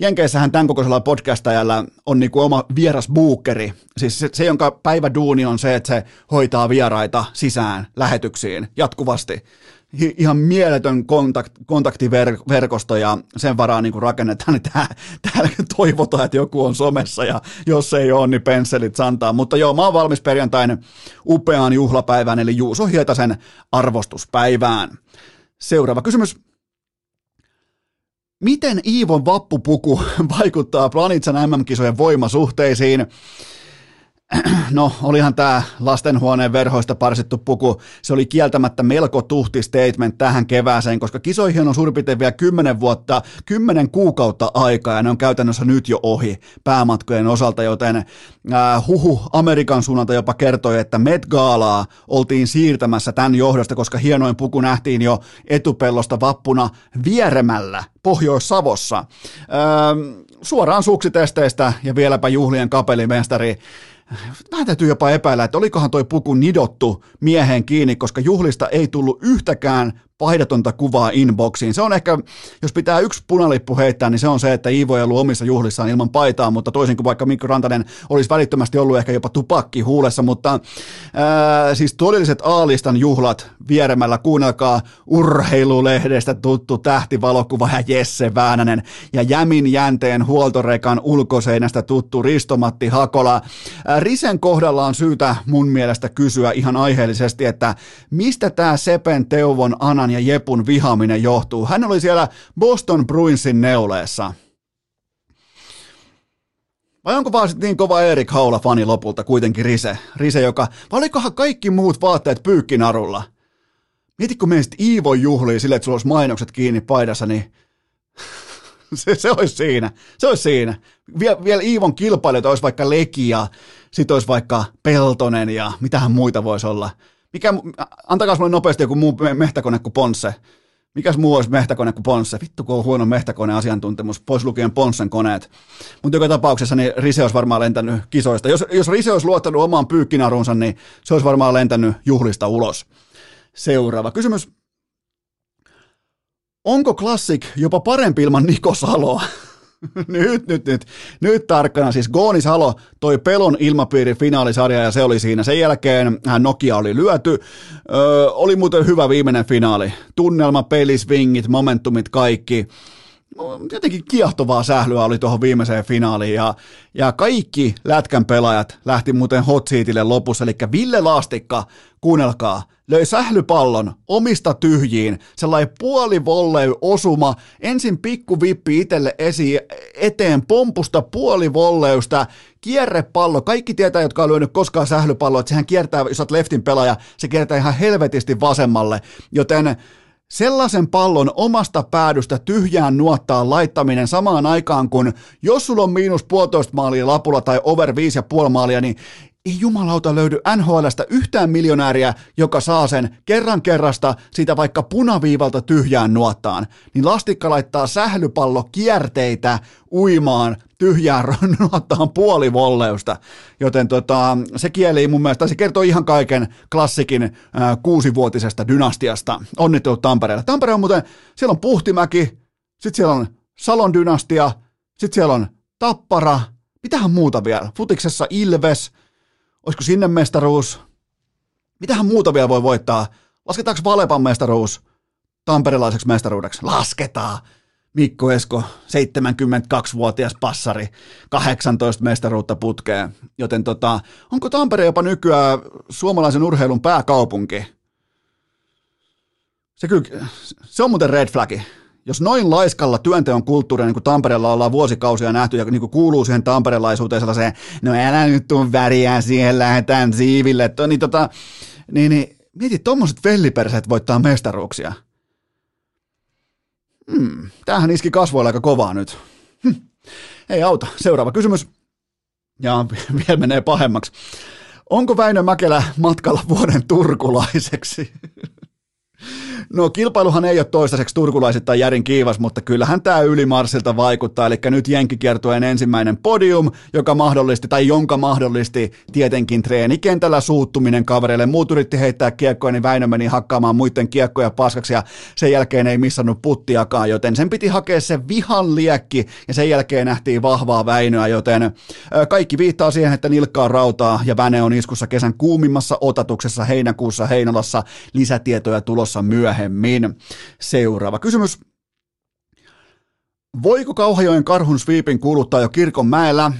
Jenkeissähän tämän kokoisella podcastajalla on niin kuin oma vieras buukkeri. Siis se, se, jonka päiväduuni on se, että se hoitaa vieraita sisään lähetyksiin jatkuvasti ihan mieletön kontakt, kontaktiverkosto ja sen varaan niin rakennetaan, niin tää, täällä toivotaan, että joku on somessa ja jos ei ole, niin pensselit santaa. Mutta joo, mä oon valmis perjantain upeaan juhlapäivään, eli Juuso Hietasen arvostuspäivään. Seuraava kysymys. Miten Iivon vappupuku [laughs] vaikuttaa Planitsan MM-kisojen voimasuhteisiin? [clears throat] no olihan tämä lastenhuoneen verhoista parsittu puku, se oli kieltämättä melko tuhti statement tähän kevääseen, koska kisoihin on suurin piirtein vielä 10 vuotta, 10 kuukautta aikaa ja ne on käytännössä nyt jo ohi päämatkojen osalta, joten äh, huhu Amerikan suunnalta jopa kertoi, että Met Galaa oltiin siirtämässä tämän johdosta, koska hienoin puku nähtiin jo etupellosta vappuna vieremällä Pohjois-Savossa. Äh, suoraan suksitesteistä ja vieläpä juhlien kapelimestari vähän täytyy jopa epäillä, että olikohan toi puku nidottu mieheen kiinni, koska juhlista ei tullut yhtäkään paidatonta kuvaa inboxiin. Se on ehkä, jos pitää yksi punalippu heittää, niin se on se, että Iivo ei ollut omissa juhlissaan ilman paitaa, mutta toisin kuin vaikka Mikko Rantanen olisi välittömästi ollut ehkä jopa tupakki huulessa, mutta ää, siis todelliset Aalistan juhlat vieremällä, kuunnelkaa urheilulehdestä tuttu tähtivalokuva ja Jesse Väänänen ja Jämin jänteen huoltorekan ulkoseinästä tuttu Ristomatti Hakola. Ää, Risen kohdalla on syytä mun mielestä kysyä ihan aiheellisesti, että mistä tämä Sepen, Teuvon, Anan ja Jepun vihaaminen johtuu. Hän oli siellä Boston Bruinsin neuleessa. Vai onko vaan niin kova Erik Haula-fani lopulta kuitenkin Rise? Rise, joka... Vai olikohan kaikki muut vaatteet pyykkinarulla? Mieti, kun menisit Iivo juhliin sille, että sulla olisi mainokset kiinni paidassa, niin [laughs] se, se olisi siinä. Se olisi siinä. Viel, vielä Iivon kilpailijat olisi vaikka Leki ja sit olisi vaikka Peltonen ja mitähän muita voisi olla. Mikä, antakaa mulle nopeasti joku muu mehtäkone kuin Ponsse. Mikäs muu olisi mehtäkone kuin Ponsse? Vittu, kun on huono mehtäkone asiantuntemus, pois lukien Ponssen koneet. Mutta joka tapauksessa niin Rise olisi varmaan lentänyt kisoista. Jos, jos Rise olisi luottanut omaan pyykkinarunsa, niin se olisi varmaan lentänyt juhlista ulos. Seuraava kysymys. Onko Classic jopa parempi ilman Niko Saloa? [laughs] [laughs] nyt, nyt, nyt, nyt tarkkana. Siis Goonis Halo toi pelon ilmapiiri finaalisarja ja se oli siinä. Sen jälkeen Nokia oli lyöty. Öö, oli muuten hyvä viimeinen finaali. Tunnelma, pelisvingit, momentumit, kaikki jotenkin kiehtovaa sählyä oli tuohon viimeiseen finaaliin ja, ja kaikki lätkän pelaajat lähti muuten hot seatille lopussa, eli Ville Laastikka, kuunnelkaa, löi sählypallon omista tyhjiin, sellainen puoli volley osuma, ensin pikku vippi itselle esi- eteen pompusta puoli volleysta, kierrepallo, kaikki tietää, jotka on lyönyt koskaan sählypalloa, että sehän kiertää, jos olet leftin pelaaja, se kiertää ihan helvetisti vasemmalle, joten Sellaisen pallon omasta päädystä tyhjään nuottaa laittaminen samaan aikaan, kun jos sulla on miinus puolitoista maalia lapulla tai over viisi ja puoli maalia, niin ei jumalauta löydy NHLstä yhtään miljonääriä, joka saa sen kerran kerrasta siitä vaikka punaviivalta tyhjään nuottaan, niin lastikka laittaa sählypallo kierteitä uimaan tyhjään [laughs] nuottaan puoli volleusta. Joten tota, se kieli mun mielestä, se kertoo ihan kaiken klassikin äh, kuusivuotisesta dynastiasta. Onnittelut Tampereelle. Tampere on muuten, siellä on Puhtimäki, sitten siellä on Salon dynastia, sitten siellä on Tappara, mitähän muuta vielä? Futiksessa Ilves, Olisiko sinne mestaruus? Mitähän muuta vielä voi voittaa? Lasketaanko Valepan mestaruus tamperelaiseksi mestaruudeksi? Lasketaan! Mikko Esko, 72-vuotias passari, 18 mestaruutta putkeen. Joten tota, onko Tampere jopa nykyään suomalaisen urheilun pääkaupunki? Se, kyllä, se on muuten red flagi jos noin laiskalla työnteon kulttuuria, niin kuin Tampereella ollaan vuosikausia nähty ja niin kuin kuuluu siihen tamperelaisuuteen sellaiseen, no älä nyt tuu väriä siihen, lähdetään siiville, niin, tota, niin, niin mieti, tuommoiset velliperseet voittaa mestaruuksia. Hmm, tämähän iski kasvoilla aika kovaa nyt. Hm. Ei auta. Seuraava kysymys. Ja [laughs] vielä menee pahemmaksi. Onko Väinö Mäkelä matkalla vuoden turkulaiseksi? [laughs] No kilpailuhan ei ole toistaiseksi turkulaisittain järin kiivas, mutta kyllähän tämä ylimarsilta vaikuttaa, eli nyt Jenkkikiertueen ensimmäinen podium, joka mahdollisti, tai jonka mahdollisti tietenkin treenikentällä suuttuminen kavereille. Muut yritti heittää kiekkoja, niin Väinö meni hakkaamaan muiden kiekkoja paskaksi, ja sen jälkeen ei missannut puttiakaan, joten sen piti hakea se vihan liekki, ja sen jälkeen nähtiin vahvaa Väinöä, joten kaikki viittaa siihen, että nilkkaa rautaa, ja Väne on iskussa kesän kuumimmassa otatuksessa heinäkuussa Heinolassa. Lisätietoja tulossa myöhemmin myöhemmin. Seuraava kysymys. Voiko Kauhajoen karhun sweepin kuuluttaa jo kirkon mäellä?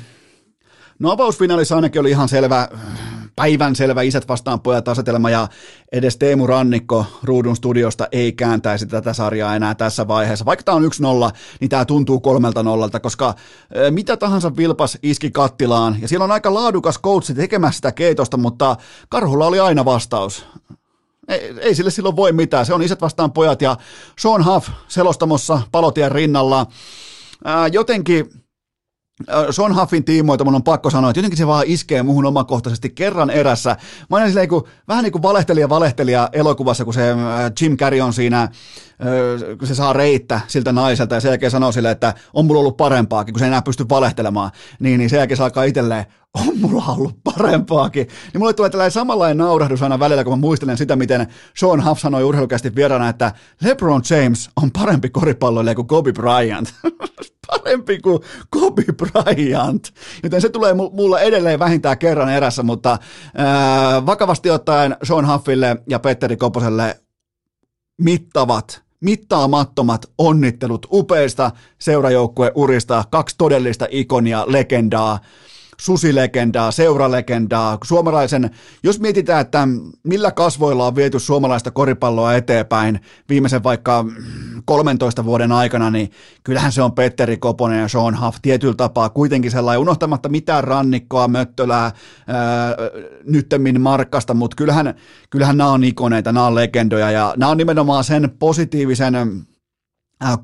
No avausfinaalissa ainakin oli ihan selvä päivänselvä isät vastaan pojat asetelma ja edes Teemu Rannikko Ruudun studiosta ei kääntäisi tätä sarjaa enää tässä vaiheessa. Vaikka tämä on 1-0, niin tämä tuntuu kolmelta nollalta, koska mitä tahansa Vilpas iski kattilaan ja siellä on aika laadukas coachi tekemässä sitä keitosta, mutta Karhulla oli aina vastaus. Ei, ei sille silloin voi mitään, se on isät vastaan pojat ja Sean Huff selostamossa palotien rinnalla. Ää, jotenkin Sean Huffin tiimoilta mun on pakko sanoa, että jotenkin se vaan iskee muhun omakohtaisesti kerran erässä. Mä aina silleen, kun, vähän niin kuin valehtelija valehtelija elokuvassa, kun se Jim Carrey on siinä, kun se saa reittä siltä naiselta ja sen jälkeen sanoo sille, että on mulla ollut parempaakin, kun se ei enää pysty valehtelemaan, niin, niin sen jälkeen se alkaa itselleen, on mulla ollut parempaakin. Niin mulle tulee tällainen samanlainen naurahdus aina välillä, kun mä muistelen sitä, miten Sean Huff sanoi urheilukästi vieraana, että LeBron James on parempi koripalloilija kuin Kobe Bryant. [laughs] parempi kuin Kobe Bryant. Joten se tulee mulla edelleen vähintään kerran erässä, mutta ää, vakavasti ottaen Sean Huffille ja Petteri Koposelle mittavat mittaamattomat onnittelut upeista seurajoukkueurista, kaksi todellista ikonia, legendaa susilegendaa, seuralegendaa, suomalaisen, jos mietitään, että millä kasvoilla on viety suomalaista koripalloa eteenpäin viimeisen vaikka 13 vuoden aikana, niin kyllähän se on Petteri Koponen ja Sean Huff tietyllä tapaa kuitenkin sellainen, unohtamatta mitään rannikkoa, möttölää, ää, nyttemmin markkasta, mutta kyllähän, kyllähän nämä on ikoneita, nämä on legendoja ja nämä on nimenomaan sen positiivisen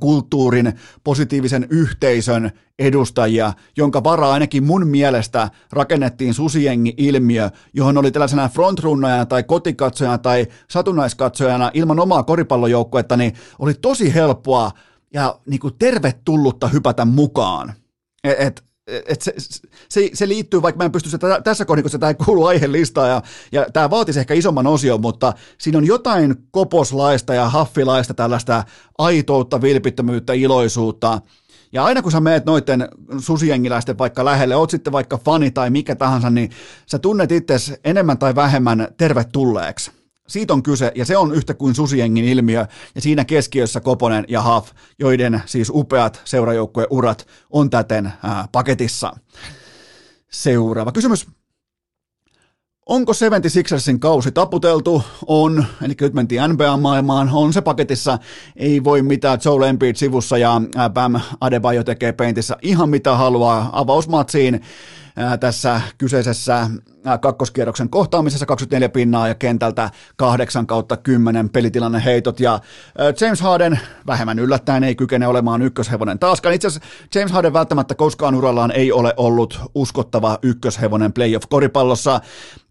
kulttuurin, positiivisen yhteisön edustajia, jonka varaa ainakin mun mielestä rakennettiin susijengi-ilmiö, johon oli tällaisena frontrunnajana tai kotikatsojana tai satunnaiskatsojana ilman omaa koripallojoukkuetta, niin oli tosi helppoa ja niin kuin tervetullutta hypätä mukaan. Et, et, et se, se, se, liittyy, vaikka mä en pysty sitä tässä kohdassa, kun tämä ei kuulu aihelistaan ja, ja tämä vaatisi ehkä isomman osion, mutta siinä on jotain koposlaista ja haffilaista tällaista aitoutta, vilpittömyyttä, iloisuutta. Ja aina kun sä meet noiden susijengiläisten vaikka lähelle, oot sitten vaikka fani tai mikä tahansa, niin sä tunnet itse enemmän tai vähemmän tervetulleeksi. Siitä on kyse, ja se on yhtä kuin susiengin ilmiö, ja siinä keskiössä Koponen ja Haf, joiden siis upeat seurajoukkueen urat on täten ää, paketissa. Seuraava kysymys. Onko 76ersin kausi taputeltu? On, eli nyt mentiin NBA-maailmaan, on se paketissa, ei voi mitään, Joe Embiid sivussa ja Bam Adebayo tekee peintissä ihan mitä haluaa avausmatsiin tässä kyseisessä kakkoskierroksen kohtaamisessa 24 pinnaa ja kentältä 8 kautta 10 pelitilanne heitot ja James Harden vähemmän yllättäen ei kykene olemaan ykköshevonen taaskaan. Itse asiassa James Harden välttämättä koskaan urallaan ei ole ollut uskottava ykköshevonen playoff-koripallossa.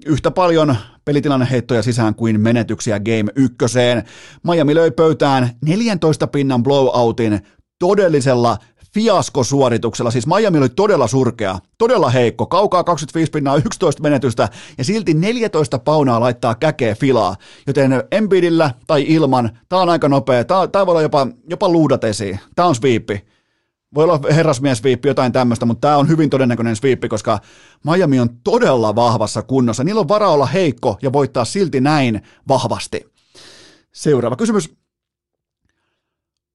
Yhtä paljon pelitilanneheittoja sisään kuin menetyksiä Game ykköseen. Miami löi pöytään 14 pinnan blowoutin todellisella fiaskosuorituksella. Siis Miami oli todella surkea, todella heikko, kaukaa 25 pinnaa, 11 menetystä ja silti 14 paunaa laittaa käkeä filaa. Joten Embiidillä tai ilman, tämä on aika nopea, tämä voi olla jopa, jopa luudatesi, tämä on sweepi. Voi olla herrasmies sweepi, jotain tämmöistä, mutta tämä on hyvin todennäköinen sweepi, koska Miami on todella vahvassa kunnossa. Niillä on varaa olla heikko ja voittaa silti näin vahvasti. Seuraava kysymys.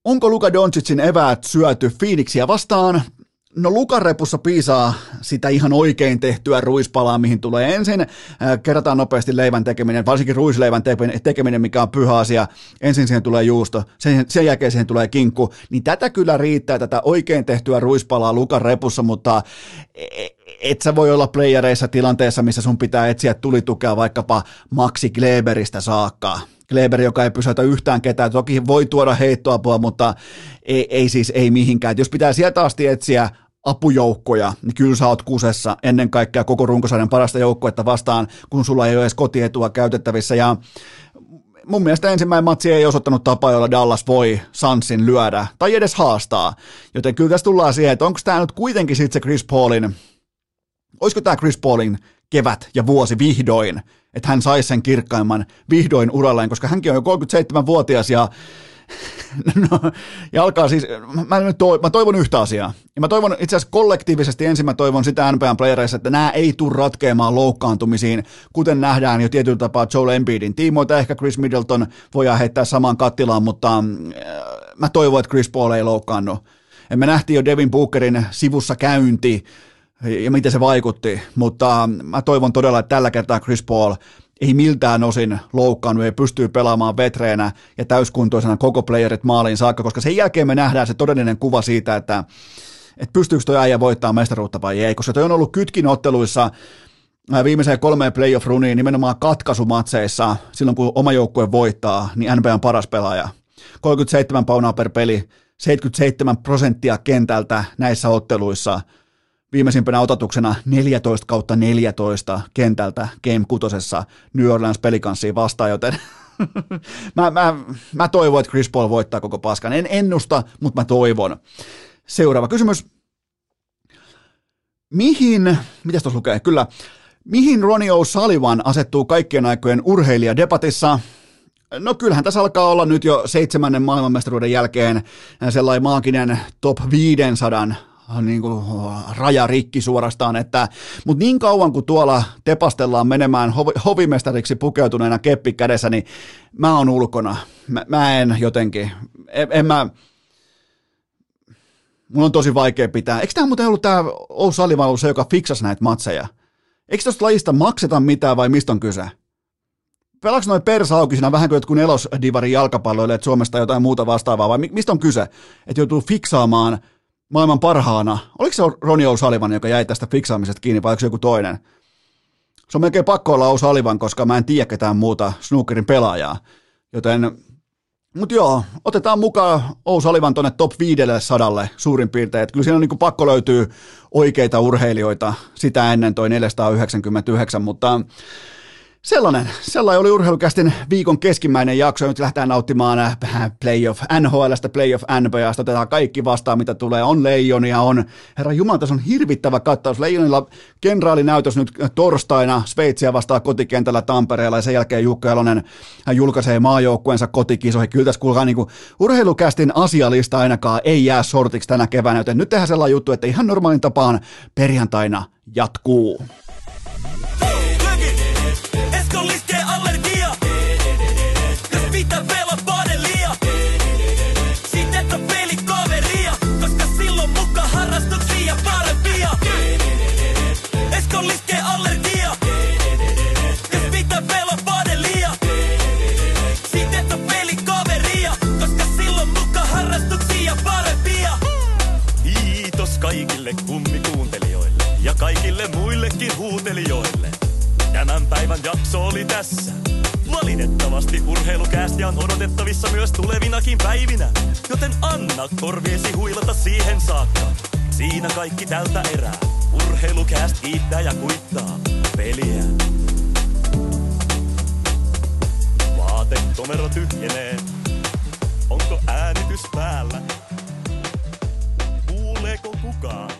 Onko Luka Doncicin eväät syöty Phoenixia vastaan? No Lukarepussa piisaa sitä ihan oikein tehtyä ruispalaa, mihin tulee ensin. Äh, kerrataan nopeasti leivän tekeminen, varsinkin ruisleivän tekeminen, mikä on pyhä asia. Ensin siihen tulee juusto, sen, sen jälkeen siihen tulee kinkku. Niin tätä kyllä riittää, tätä oikein tehtyä ruispalaa Lukarepussa, mutta e, et sä voi olla playereissa tilanteessa, missä sun pitää etsiä tulitukea vaikkapa Maxi Kleberistä saakka. Kleber, joka ei pysäytä yhtään ketään, toki voi tuoda heittoapua, mutta ei, ei siis ei mihinkään. Et jos pitää sieltä asti etsiä apujoukkoja, niin kyllä sä oot kusessa ennen kaikkea koko runkosarjan parasta joukkuetta vastaan, kun sulla ei ole edes kotietua käytettävissä. Ja mun mielestä ensimmäinen matsi ei osoittanut tapaa, jolla Dallas voi Sansin lyödä tai edes haastaa. Joten kyllä tässä tullaan siihen, että onko tämä nyt kuitenkin sitten se Chris Paulin, olisiko tämä Chris Paulin kevät ja vuosi vihdoin, että hän saisi sen kirkkaimman vihdoin uralleen, koska hänkin on jo 37-vuotias ja [laughs] No, ja alkaa siis, mä, nyt toivon, mä toivon yhtä asiaa. Ja mä toivon itse asiassa kollektiivisesti ensin mä toivon sitä NBAn playereissa, että nämä ei tule ratkeamaan loukkaantumisiin, kuten nähdään jo tietyllä tapaa Joel Embiidin tiimoilta. Ehkä Chris Middleton voidaan heittää samaan kattilaan, mutta äh, mä toivon, että Chris Paul ei loukkaannu. Ja me nähtiin jo Devin Bookerin sivussa käynti ja miten se vaikutti, mutta mä toivon todella, että tällä kertaa Chris Paul ei miltään osin loukkaannut, ei pystyy pelaamaan vetreenä ja täyskuntoisena koko playerit maaliin saakka, koska sen jälkeen me nähdään se todellinen kuva siitä, että, että pystyykö toi äijä voittaa mestaruutta vai ei, koska toi on ollut kytkin otteluissa viimeiseen kolmeen playoff-runiin nimenomaan katkaisumatseissa, silloin kun oma joukkue voittaa, niin NBAn paras pelaaja. 37 paunaa per peli, 77 prosenttia kentältä näissä otteluissa – viimeisimpänä otatuksena 14 kautta 14 kentältä Game 6 New Orleans Pelicansiin vastaan, joten [laughs] mä, mä, mä toivon, että Chris Paul voittaa koko paskan. En ennusta, mutta mä toivon. Seuraava kysymys. Mihin, mitä tuossa lukee? Kyllä. Mihin Ronnie O'Sullivan asettuu kaikkien aikojen urheilijadebatissa? No kyllähän tässä alkaa olla nyt jo seitsemännen maailmanmestaruuden jälkeen sellainen maaginen top 500 niin kuin raja rikki suorastaan, että, mutta niin kauan kuin tuolla tepastellaan menemään hovi, hovimestariksi pukeutuneena keppi kädessä, niin mä oon ulkona. Mä, mä en jotenkin, en, en mä, mun on tosi vaikea pitää. Eikö tämä muuten ollut tämä Ous se, joka fiksasi näitä matseja? Eikö tuosta lajista makseta mitään vai mistä on kyse? Pelaako noin persaukisina vähän kuin jotkut nelosdivarin jalkapalloille, Suomesta jotain muuta vastaavaa, vai mistä on kyse? Että joutuu fiksaamaan maailman parhaana. Oliko se Ronnie O'Sullivan, joka jäi tästä fiksaamisesta kiinni, vai oliko se joku toinen? Se on melkein pakko olla O'Sullivan, koska mä en tiedä ketään muuta snookerin pelaajaa. Joten, mutta joo, otetaan mukaan O'Sullivan tuonne top 500 suurin piirtein. Että kyllä siinä on niin pakko löytyy oikeita urheilijoita sitä ennen toi 499, mutta Sellainen, sellainen oli urheilukästin viikon keskimmäinen jakso. Nyt lähdetään nauttimaan äh, playoff NHLstä, playoff NBAsta. Otetaan kaikki vastaan, mitä tulee. On leijonia, on. Herra Jumala, tässä on hirvittävä kattaus. Leijonilla kenraalinäytös nyt torstaina. Sveitsiä vastaa kotikentällä Tampereella ja sen jälkeen Jukka Elonen julkaisee maajoukkueensa kotikisoihin. Kyllä tässä kuulkaa niin kuin, urheilukästin asialista ainakaan ei jää sortiksi tänä keväänä, joten nyt tehdään sellainen juttu, että ihan normaalin tapaan perjantaina jatkuu. muillekin huutelijoille. Tämän päivän jakso oli tässä. Valitettavasti urheilukästi on odotettavissa myös tulevinakin päivinä, joten anna korviesi huilata siihen saakka. Siinä kaikki tältä erää. Urheilukääst kiittää ja kuittaa peliä. Vaatekomero tyhjenee. Onko äänitys päällä? Kuuleeko kukaan?